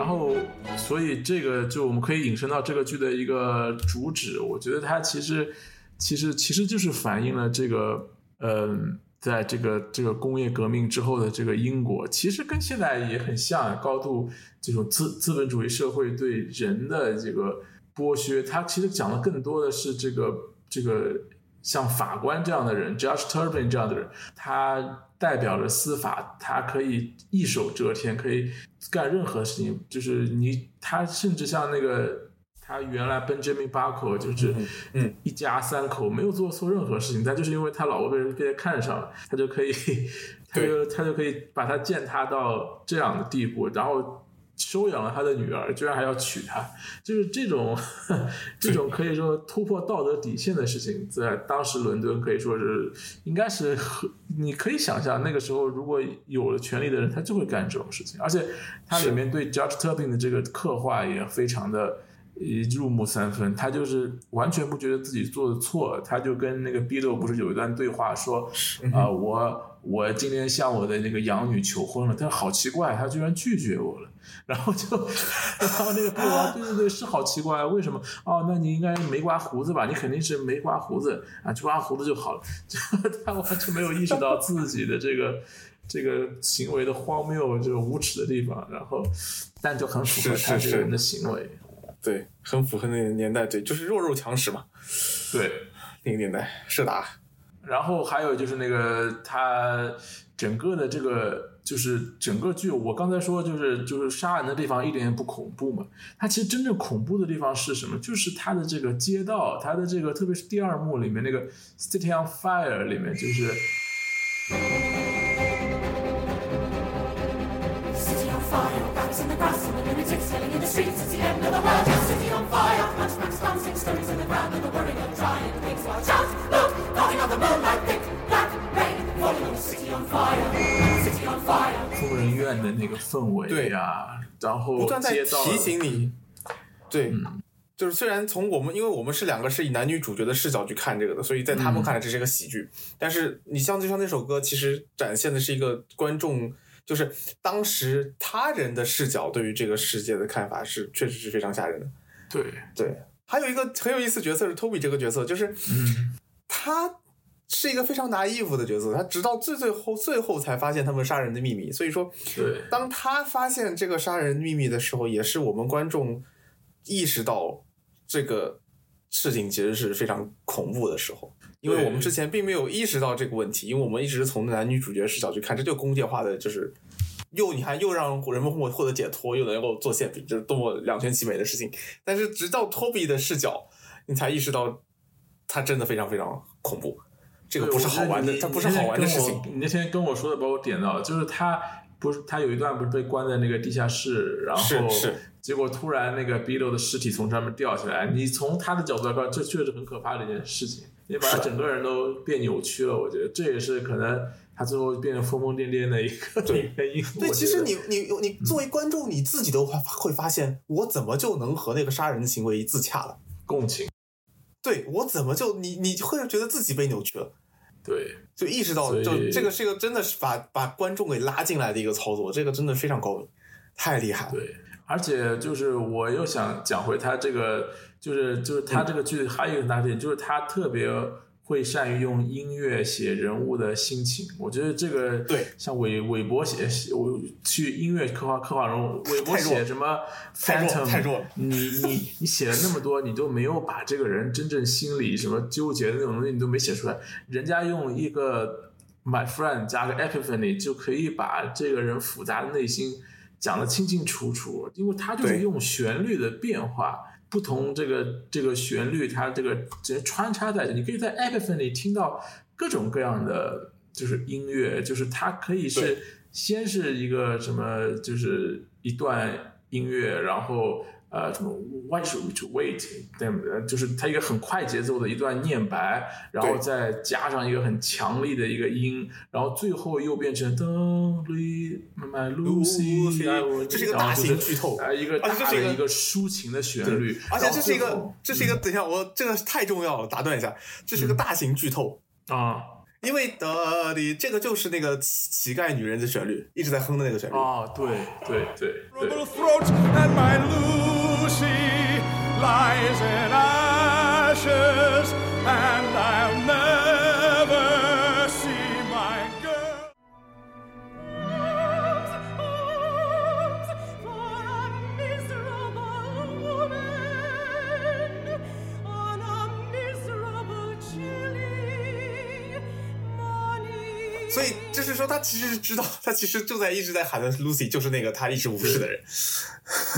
然后，所以这个就我们可以引申到这个剧的一个主旨。我觉得它其实，其实其实就是反映了这个，嗯、在这个这个工业革命之后的这个英国，其实跟现在也很像，高度这种资资本主义社会对人的这个剥削。它其实讲的更多的是这个这个像法官这样的人，Judge Turbin 这样的人，他代表着司法，他可以一手遮天，可以干任何事情。就是你，他甚至像那个他原来 Benjamin Barker 就是嗯一家三口没有做错任何事情，但就是因为他老婆被人被人看上了，他就可以，[laughs] 他就他就可以把他践踏到这样的地步，然后。收养了他的女儿，居然还要娶她，就是这种 [laughs] 这种可以说突破道德底线的事情，在当时伦敦可以说是应该是很，你可以想象那个时候如果有了权利的人，他就会干这种事情，而且它里面对 Judge Turpin 的这个刻画也非常的。呃，入木三分，他就是完全不觉得自己做的错，他就跟那个 b l 不是有一段对话说，啊、我我今天向我的那个养女求婚了，但是好奇怪，她居然拒绝我了，然后就，然后那个 l l 对对对，是好奇怪，为什么？哦，那你应该没刮胡子吧？你肯定是没刮胡子啊，去刮胡子就好了，[laughs] 就他完全没有意识到自己的这个。这个行为的荒谬，就是无耻的地方，然后，但就很符合他这个人的行为。对，很符合那个年代，对，就是弱肉强食嘛，对，那个年代社达。然后还有就是那个他整个的这个就是整个剧，我刚才说就是就是杀人的地方一点也不恐怖嘛，它其实真正恐怖的地方是什么？就是它的这个街道，它的这个特别是第二幕里面那个 City on Fire 里面就是。疯人院的那个氛围对。啊，然后不断在提醒你，对，嗯。就是虽然从我们，因为我们是两个是以男女主角的视角去看这个的，所以在嗯他们看来这是一个喜剧。但是你像就像那首歌，其实展现的是一个观众，就是当时他人的视角对于这个世界的看法是确实是非常吓人的。对。对，还有一个很有意思角色是 Toby 这个角色，就是嗯。他是一个非常拿衣服的角色，他直到最最后最后才发现他们杀人的秘密。所以说，对，当他发现这个杀人秘密的时候，也是我们观众意识到这个事情其实是非常恐怖的时候，因为我们之前并没有意识到这个问题，因为我们一直是从男女主角视角去看，这就工业化的就是。又你看，又让人们获获得解脱，又能够做馅饼，这是多么两全其美的事情。但是直到托比的视角，你才意识到，他真的非常非常恐怖。这个不是好玩的，对它不是好玩的事情。。你那天跟我说的，把我点到，就是他不是他有一段不是被关在那个地下室，然后是是结果突然那个 Beetle 的尸体从上面掉下来，你从他的角度来看，这确实很可怕的一件事情，你把他整个人都变扭曲了。我觉得这也是可能他最后变得疯疯癫癫的一个对原因。对，其实你你你作为观众，你自己都会会发现，我怎么就能和那个杀人的行为自洽了？共情，对我怎么就你你会觉得自己被扭曲了？对，就意识到，就这个是一个真的是把把观众给拉进来的一个操作，这个真的非常高明，太厉害了。对，而且就是我又想讲回他这个，就是就是他这个剧还有一个很大点，就是他特别会善于用音乐写人物的心情。我觉得这个对，像韦韦伯写写我去音乐刻画刻画人物，韦伯写什么 Phantom，太弱了你你 [laughs] 你写了那么多，你都没有把这个人真正心里什么纠结的那种东西，你都没写出来。人家用一个 my friend 加个 epiphany 就可以把这个人复杂的内心讲得清清楚楚，因为他就是用旋律的变化。不同这个这个旋律，它这个直接穿插在，你可以在 Epiphany 听到各种各样的就是音乐，就是它可以是先是一个什么，就是一段音乐，然后呃什么 Why should we to wait？对，就是它一个很快节奏的一段念白，然后再加上一个很强力的一个音，然后最后又变成 Don't leave my lucy 这是一个大型剧透呃，一个这是一个大的一个抒情的旋律，而且这是一个这是一个，等一下，我这个太重要了，打断一下，这是个大型剧透。啊因为的你这个就是那个乞乞丐女人的旋律，一直在哼的那个旋律。啊，对对对说，他其实是知道，他其实就在一直在喊的 Lucy 就是那个他一直无视的人。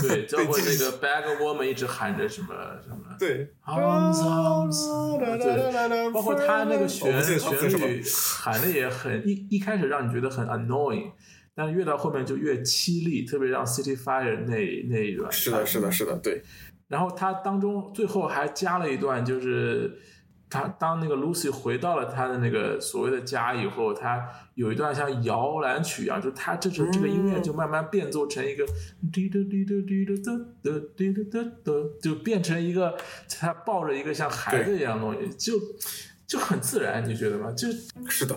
对，[laughs] 包括那个 Bag Woman 一直喊着什么什么对 arms，对，包括他那个旋旋律喊的也很一一开始让你觉得很 annoying，但是越到后面就越凄厉，特别让 City Fire 那那一段，是的，是的，是的，对。然后他当中最后还加了一段，就是他当那个 Lucy 回到了他的那个所谓的家以后，他有一段像摇篮曲一样，就他这时候这个音乐就慢慢变奏成一个滴答滴答滴答哒哒滴答哒哒，就变成一个他抱着一个像孩子一样的东西，就就很自然，你觉得吗？就是的。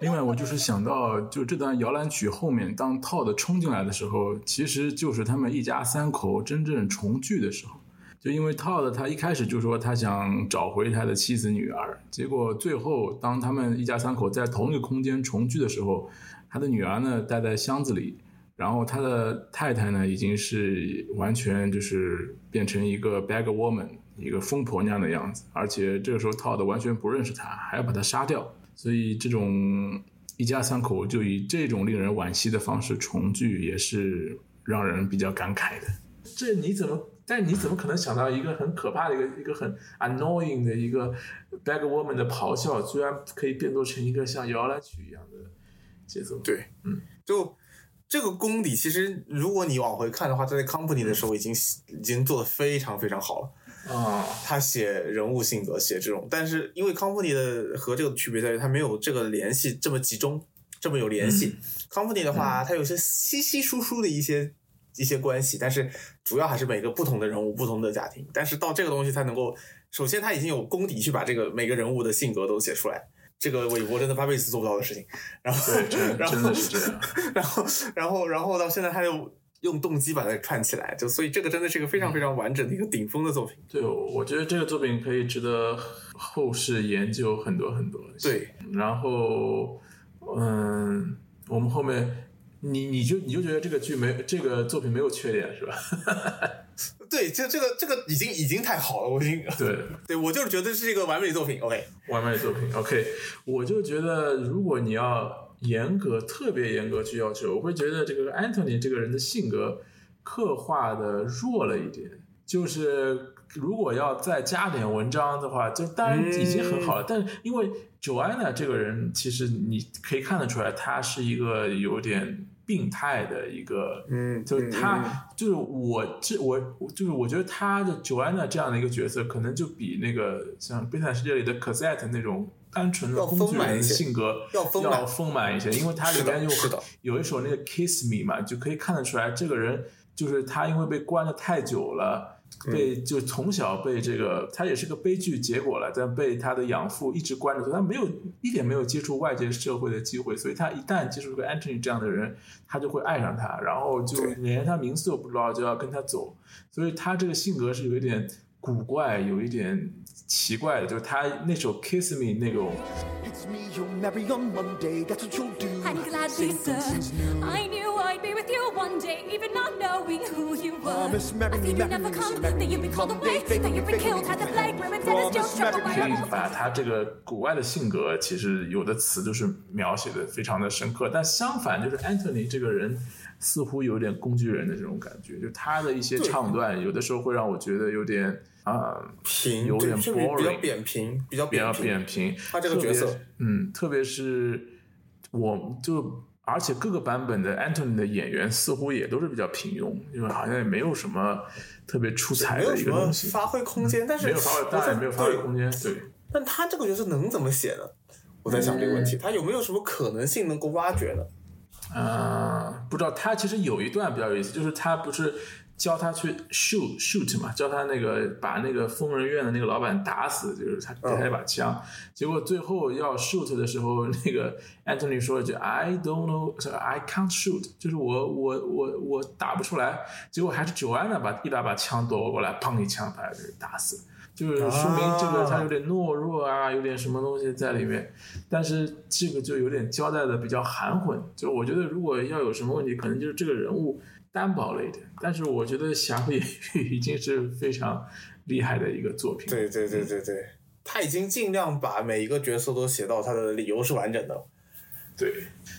另外，我就是想到，就这段摇篮曲后面，当 Todd 冲进来的时候，其实就是他们一家三口真正重聚的时候。就因为 Todd 他一开始就说他想找回他的妻子女儿，结果最后当他们一家三口在同一个空间重聚的时候，他的女儿呢待在箱子里，然后他的太太呢已经是完全就是变成一个 bag woman，一个疯婆娘的样子，而且这个时候 Todd 完全不认识他，还要把他杀掉，所以这种一家三口就以这种令人惋惜的方式重聚，也是让人比较感慨的。这你怎么？但你怎么可能想到一个很可怕的一个一个很 annoying 的一个 bag woman 的咆哮，居然可以变奏成一个像摇篮曲一样的节奏？对，嗯，就这个功底，其实如果你往回看的话，他在 Company 的时候已经已经做的非常非常好了。啊、他写人物性格，写这种，但是因为 Company 的和这个区别在于，他没有这个联系这么集中，这么有联系。Company 的话，他有些稀稀疏疏的一些一些关系，但是主要还是每个不同的人物、不同的家庭。但是到这个东西，他能够首先他已经有功底去把这个每个人物的性格都写出来，这个韦伯真的八辈子做不到的事情。然后，[laughs] 然后。[laughs] 然后，然后，然后到现在他又用动机把它串起来，就所以这个真的是一个非常非常完整的一个顶峰的作品。对，我觉得这个作品可以值得后世研究很多很多。对，然后，嗯，我们后面，你你就你就觉得这个剧没这个作品没有缺点是吧？[laughs] 对，这这个这个已经已经太好了，我已经对 [laughs] 对我就是觉得是一个完美作品。OK，完美作品。OK，我就觉得如果你要严格特别严格去要求，我会觉得这个 Anthony 这个人的性格刻画的弱了一点，就是。如果要再加点文章的话，就当然已经很好了。但因为 Joanna 这个人，其实你可以看得出来，他是一个有点病态的一个，嗯，就是他，就是我这我就是我觉得他的 Joanna 这样的一个角色，可能就比那个像《悲惨世界》里的 Cosette 那种单纯的工具人的性格要丰满。一些，因为他里面有有一首那个 Kiss Me 嘛，就可以看得出来，这个人就是他，因为被关的太久了。被就从小被这个，他也是个悲剧结果了，但被他的养父一直关着，所以他没有一点没有接触外界社会的机会，所以他一旦接触个 Anthony 这样的人，他就会爱上他，然后就连他名字都不知道就要跟他走，所以他这个性格是有一点古怪，有一点奇怪的就是他那首 kiss me 那种可以把他这个古怪的性格其实有的词都是描写的非常的深刻但相反就是 anthony 这个人似乎有点工具人的这种感觉就是他的一些唱段有的时候会让我觉得有点啊、平，有点对比较扁平，比较比较扁扁平。他这个角色，嗯，特别是我就。而且各个版本的 Anthony 的演员似乎也都是比较平庸，因为好像也没有什么特别出彩的一个东西，发挥空间，但是没有发挥，当然也没有发挥空间。对，但他这个角色能怎么写呢？我在想这个问题，他有没有什么可能性能够挖掘呢？啊，不知道他其实有一段比较有意思，就是他不是教他去 shoot shoot 嘛，教他那个把那个疯人院的那个老板打死，就是他给他一把枪，结果最后要 shoot 的时候，那个 Anthony 说了一句 I don't know I can't shoot，就是我我我我打不出来，结果还是 Joanna 把一把把枪夺过来，砰一枪把他给打死。就是说明这个他有点懦弱啊，有点什么东西在里面，但是这个就有点交代的比较含混。就我觉得如果要有什么问题，可能就是这个人物单薄了一点。但是我觉得《侠客野域》已经是非常厉害的一个作品。对对对对对，他已经尽量把每一个角色都写到他的理由是完整的。对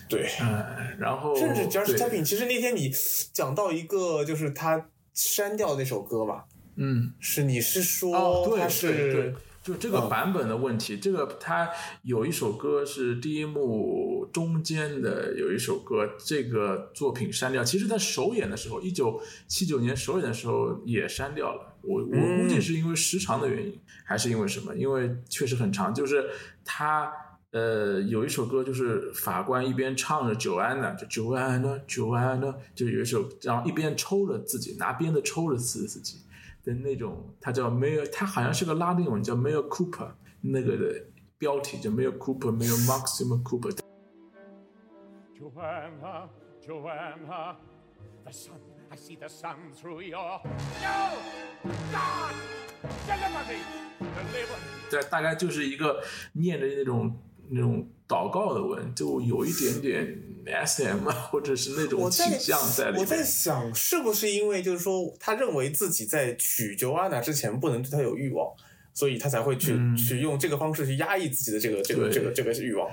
对，嗯，然后甚至对 Tapping，其实那天你讲到一个，就是他删掉那首歌嘛，嗯，是你是说他对对是，就这个版本的问题，这个它有一首歌是第一幕中间的有一首歌，这个作品删掉。其实，在首演的时候，一九七九年首演的时候也删掉了。我我估计是因为时长的原因，还是因为什么？因为确实很长，就是他。呃，有一首歌就是法官一边唱着 Joanna，就 Joanna Joanna，就有一首，然后一边抽着自己拿鞭子抽着自自己的那种，他叫 Mayor，他好像是个拉丁文叫 Mayor Cooper 那个的标题叫 Mayor Cooper，Mayor Maximum Cooper。Joanna, Joanna, the sun I see the sun through your. No! God! Deliver me! Deliver me! 这大概就是一个念着那种那种祷告的文，就有一点点 SM 啊，或者是那种我倾向在里我在面。想，是不是因为就是说，他认为自己在娶 Joanna 之前不能对她有欲望，所以他才会去、去用这个方式去压抑自己的这个这个这个这个欲望。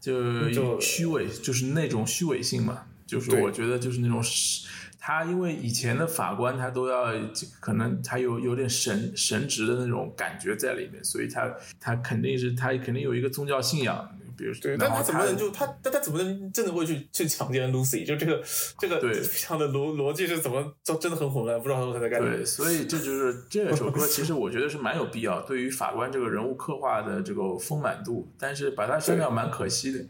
就就虚伪，就是那种虚伪性嘛。就是我觉得就是那种是，他因为以前的法官他都要可能他有有点神神职的那种感觉在里面，所以他他肯定是他肯定有一个宗教信仰，比如对，但他怎么能就他但他怎么能真的会去去强奸 Lucy？就这个这个对这样的逻逻辑是怎么就真的很混乱，不知道他在干什么对。[laughs] 所以这就是这首歌，其实我觉得是蛮有必要，对于法官这个人物刻画的这个丰满度，但是把它删掉蛮可惜的。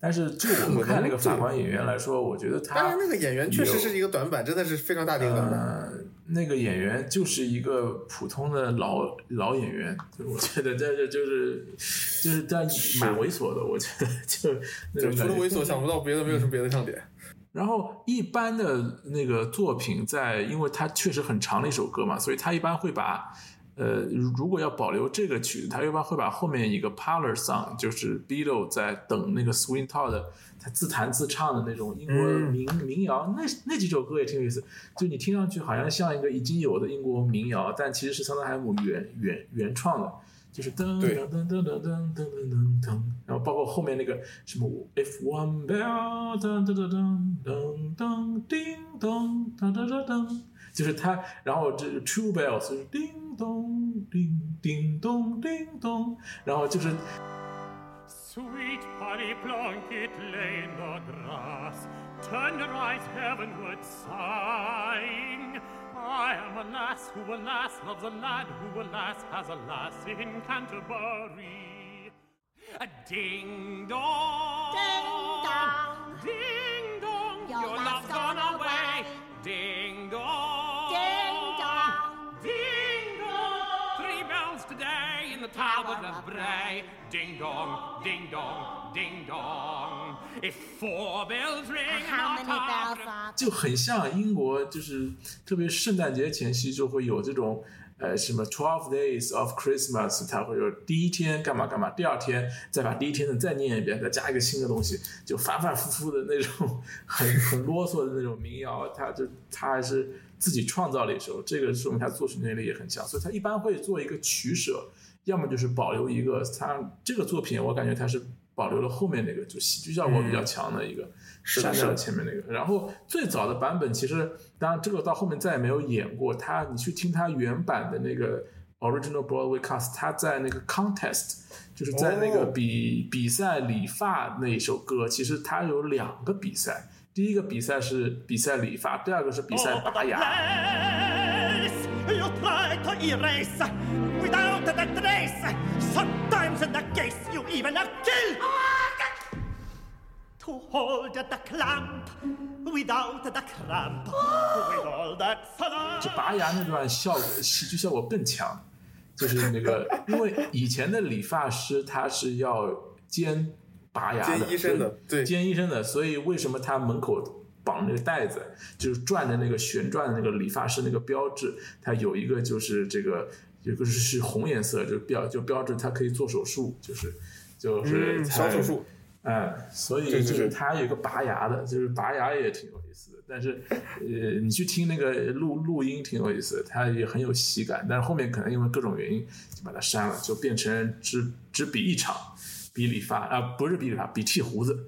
但是就我 [laughs] 们看那个法官演员来说，我觉得他当然，那个演员确实是一个短板，真的是非常大的一个短板。呃，那个演员就是一个普通的老老演员，我觉得在这就是就是但蛮猥琐的，我觉得就 [laughs] 那就种。除了猥琐，想不到别的，没有什么别的亮点。然后一般的那个作品在，因为它确实很长的一首歌嘛，所以他一般会把。呃，如如果要保留这个曲子，他一般会把后面一个 parlor song，就是 Beatle 在等那个 Swing Todd 他自弹自唱的那种英国民、民谣，那那几首歌也挺有意思。就你听上去好像像一个已经有的英国民谣，但其实是桑德海姆原原原创的，就是噔对噔噔噔噔噔噔噔噔噔，然后包括后面那个什么 If one bell 噔噔噔噔噔噔叮咚噔噔噔噔，就是他，然后这 two bells 就是叮咚叮叮咚叮咚，然后就是 Sweet Polly Plunkett lay in the grass, turned her eyes heavenward, sighing. I am a lass who, alas, loves a lad who, alas, has a lass in Canterbury. A ding dong, Ding dong. ding dong, Your your love's love's gone gone away. away. Ding dong, In the Tower of Bray. Ding dong, ding dong, ding dong. If four bells ring, How many bells are 就很像英国，就是特别圣诞节前夕就会有这种呃什么 Twelve Days of Christmas，它会有第一天干嘛干嘛，第二天再把第一天的再念一遍，再加一个新的东西，就反反复复的那种很很啰嗦的那种民谣，他就他还是自己创造了一首，这个说明他作曲能力也很强，所以他一般会做一个取舍，要么就是保留一个他这个作品，我感觉他是。保留了后面那个，就喜剧效果比较强的一个，删掉了前面那个。然后最早的版本，其实当然这个到后面再也没有演过。他你去听他原版的那个 original Broadway cast，他在那个 contest，就是在那个哦比、比赛理发那一首歌，其实它有两个比赛。第一个比赛是比赛理发，第二个是比赛拔牙。You try to erase without the trace. Sometimes in the case you even a kill. To hold the clamp without the cramp. With all that 就.拔牙那段效果喜剧效果更强，就是那个，因为以前的理发师他是要兼拔牙的，兼医生的对兼医生的，所以为什么他门口绑那个带子，就是转的那个旋转的那个理发师那个标志，它有一个就是这个，有个是是红颜色，就标就标志它可以做手术，就是就是小手术。嗯，所以就是对它有一个拔牙的，就是拔牙也挺有意思的。但是，呃，你去听那个录录音挺有意思的，它也很有喜感。但是后面可能因为各种原因就把它删了，就变成只只比一场，比理发啊、不是比理发，比剃胡子，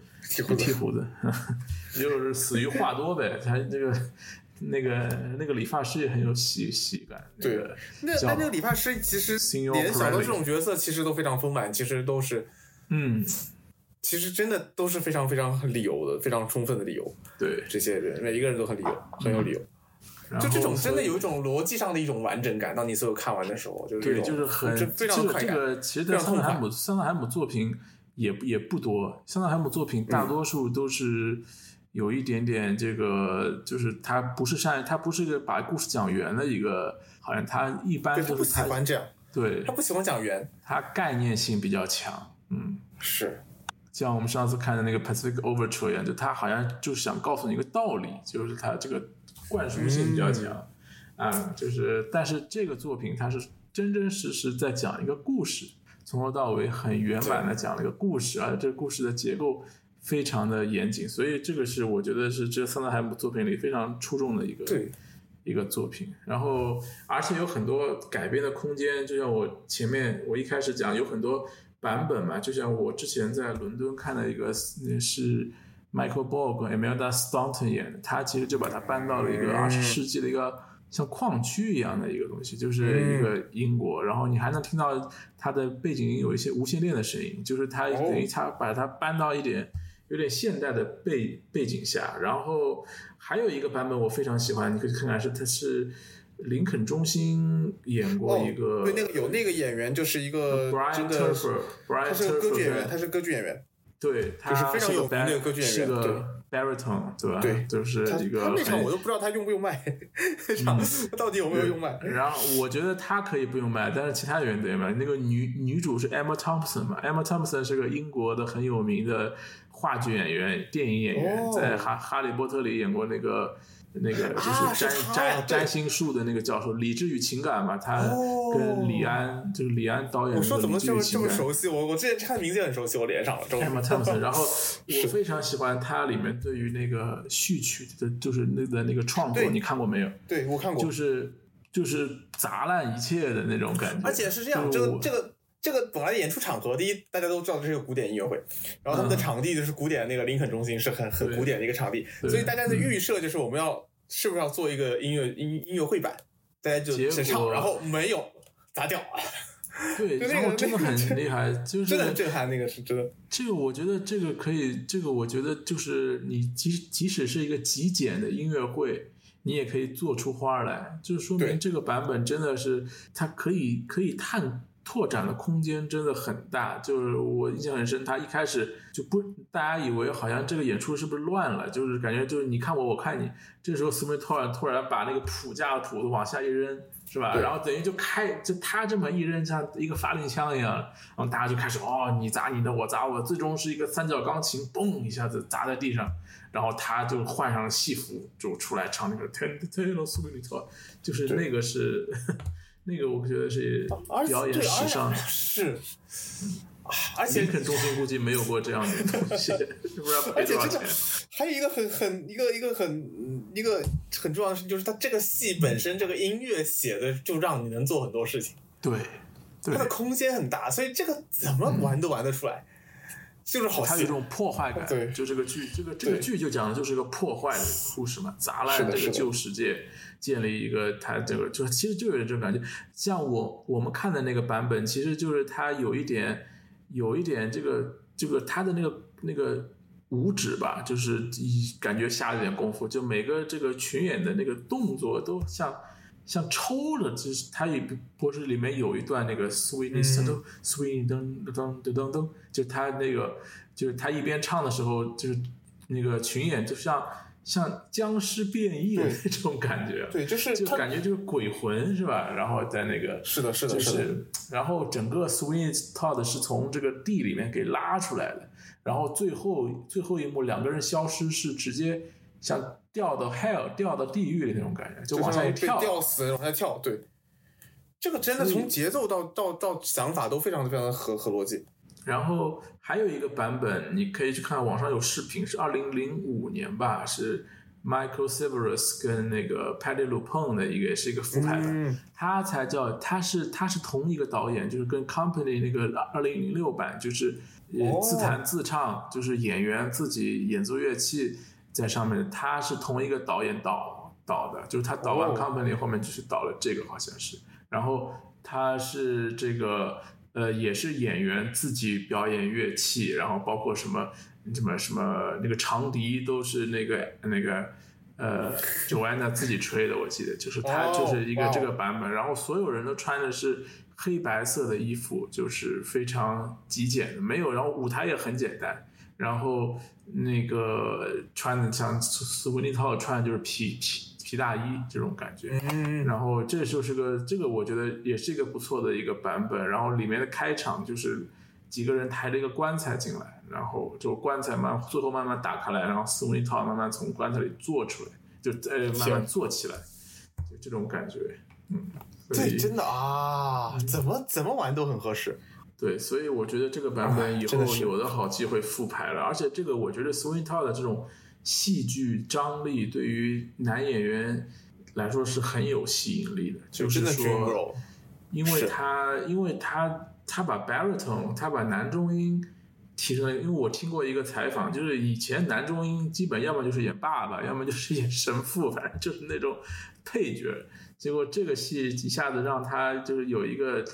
比剃胡子，[laughs] 就是死于话多呗。他这个那个那个理发师也很有喜喜感。对，那叫那那个理发师其实联想到这种角色，其实都非常丰满，其实都是，嗯，其实真的都是非常非常理由的，非常充分的理由。对，这些人每一个人都很理由，很有理由。然就这种真的有一种逻辑上的一种完整感，当你所有看完的时候，就是对，就是很这非常这个这快感。个其实，桑德海姆桑德海姆作品也也不多，桑德海姆作品嗯大多数都是有一点点这个，就是他不是善，他不是把故事讲圆的一个，好像他一般对他不就是他喜欢这样，对他不喜欢讲圆，他概念性比较强，嗯，是。像我们上次看的那个 Pacific Overture 一样，就他好像就是想告诉你一个道理，就是他这个灌输性比较强，啊，就是但是这个作品它是真真实实在讲一个故事，从头到尾很圆满的讲了一个故事，而且这个故事的结构非常的严谨，所以这个是我觉得是这桑德海姆作品里非常出众的一个一个作品，然后而且有很多改编的空间，就像我前面我一开始讲有很多版本嘛，就像我之前在伦敦看的一个那是 Michael Ball 跟 Imelda Staunton 演的，他其实就把它搬到了一个二十世纪的一个像矿区一样的一个东西，就是一个英国，然后你还能听到它的背景音有一些无线电的声音，就是它等于它把它搬到一点。有点现代的背背景下，然后还有一个版本我非常喜欢，你可以看看是它是林肯中心演过一个，哦对，那个有那个演员就是一个 Brian Turfer，Brian 他是歌剧演 Turfer 员，他是歌剧演员，对，他就是非常有个名的歌剧演员是对个 baritone，对吧？对就是他一个他那场我都不知道他用不用麦，那场他到底有没有用麦？然后我觉得他可以不用卖，但是其他演员得卖。那个女女主是 Emma Thompson 嘛，Emma Thompson 是个英国的很有名的话剧演员、电影演员，哦在哈《哈利波特》里演过那个那个就啊是占、占对占星术的那个教授，《理智与情感》嘛，他跟李安、就是李安导演的我说怎么这么这。么熟悉？我我之前看名字很熟悉，我连上了。终于 Emma Thompson，然后 [laughs] 我非常喜欢他里面对于那个序曲的，就是那个那个创作，你看过没有？对我看过，就是就是砸烂一切的那种感觉。而且是这样，这个这个这个本来演出场合，第一大家都知道这是个古典音乐会，然后他们的场地就是古典那个林肯中心是很很古典的一个场地，所以大家的预设就是我们要是不是要做一个音乐音音乐会版，大家就结先唱，然后没有砸掉，[laughs] 对，然后真的很厉害，就是真的很震撼，那个是真的。这个我觉得这个可以，这个我觉得就是你即即使是一个极简的音乐会，你也可以做出花儿来，就是说明这个版本真的是它可以可以探拓展的空间真的很大。就是我印象很深，他一开始就不大家以为好像这个演出是不是乱了，就是感觉就是你看我我看你，这时候苏梅突然突然把那个谱架的谱子往下一扔。是吧？然后等于就开，就他这么一扔，像一个发令枪一样，然后大家就开始哦，你砸你的，我砸我，最终是一个三角钢琴，嘣一下子砸在地上，然后他就换上了戏服，就出来唱那个《Ten Taylor Swift》，就是那个是那个，我觉得是表演对史上 [laughs] 是，而且林肯中心估计没有过这样的东西，[laughs] 不知道赔而且真的多少钱。还有一个很很一个一个很嗯一个很重要的事情，就是它这个戏本身这个音乐写的就让你能做很多事情，对，对它的空间很大，所以这个怎么玩都玩得出来，就是好戏它有一。种破坏感，对就这个剧，这个这个剧就讲的就是一个破坏的故事嘛，砸烂这个旧世界，建立一个他这个，就其实就有这种感觉。像我我们看的那个版本，其实就是他有一点，有一点这个这个他的那个那个五指吧，就是一感觉下了点功夫，就每个这个群演的那个动作都像。像抽了，就是他也不是里面有一段那个 swing swing 噔噔噔噔噔，就他那个就是他一边唱的时候，就是那个群演就像像僵尸变异的那种感觉，对就是就感觉就是鬼魂是吧？然后在那个是的是的就是的然后整个 swing Todd 是从这个地里面给拉出来的，然后最后最后一幕两个人消失是直接像掉到 hell 掉到地狱的那种感觉，就往下一跳，吊死，往下跳，对。这个真的从节奏到到到想法都非常的非常的合合逻辑。然后还有一个版本，你可以去看网上有视频，是二零零五年吧，是 Michael Severus 跟那个 Paddy Lupone 的一个，也是一个复排版，嗯。他才叫他是他是同一个导演，就是跟 Company 那个二零零六版，就是自弹自唱，就是演员自己演奏乐器在上面，他是同一个导演导导的，就是他导完哦。Company 后面就是导了这个，好像是，然后他是这个。呃，也是演员自己表演乐器，然后包括什么什么什么那个长笛都是那个那个呃 Joanna 自己吹的，我记得就是他哦就是一个这个版本，然后所有人都穿的是黑白色的衣服，就是非常极简的，没有，然后舞台也很简单，然后那个穿的像斯维尼套穿的就是皮皮皮大衣这种感觉，嗯，然后这就是个这个，我觉得也是一个不错的一个版本。然后里面的开场就是几个人抬着一个棺材进来，然后就棺材慢最后慢慢打开来，然后斯文一套慢慢从棺材里坐出来，就呃慢慢坐起来，就这种感觉，嗯，对，真的啊，怎么怎么玩都很合适。对，所以我觉得这个版本以后有的好机会复牌了，而且这个我觉得 Swing Town 的这种戏剧张力对于男演员来说是很有吸引力的，就是说因为他因为他他把 baritone 他把男中音提升了，因为我听过一个采访，就是以前男中音基本要么就是演爸爸，要么就是演神父，反正就是那种配角。结果这个戏一下子让他就是有一个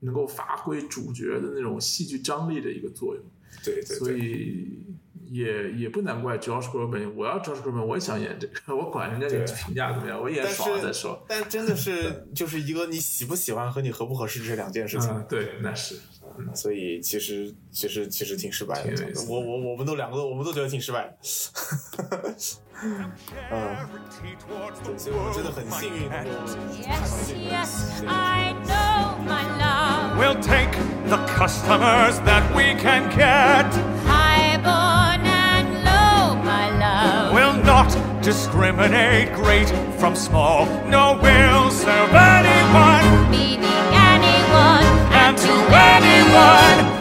能够发挥主角的那种戏剧张力的一个作用。对对所以也也不难怪 Josh Groban，我要 Josh Groban，我也想演这个，我管人家对评价怎么样，我演但爽了再说。但真的是就是一个你喜不喜欢和你合不合适这两件事情。嗯，对，那是。所以其实其实其实挺失败的我我我们都两个都我们都觉得挺失败的。嗯，对，所以我真的很幸运能够看到 Yes, 这个 yes, 这个 I know, my love. We'll take the customers that we can get. not discriminate great from small, no will serve anyone, meaning anyone, and, and to anyone. anyone.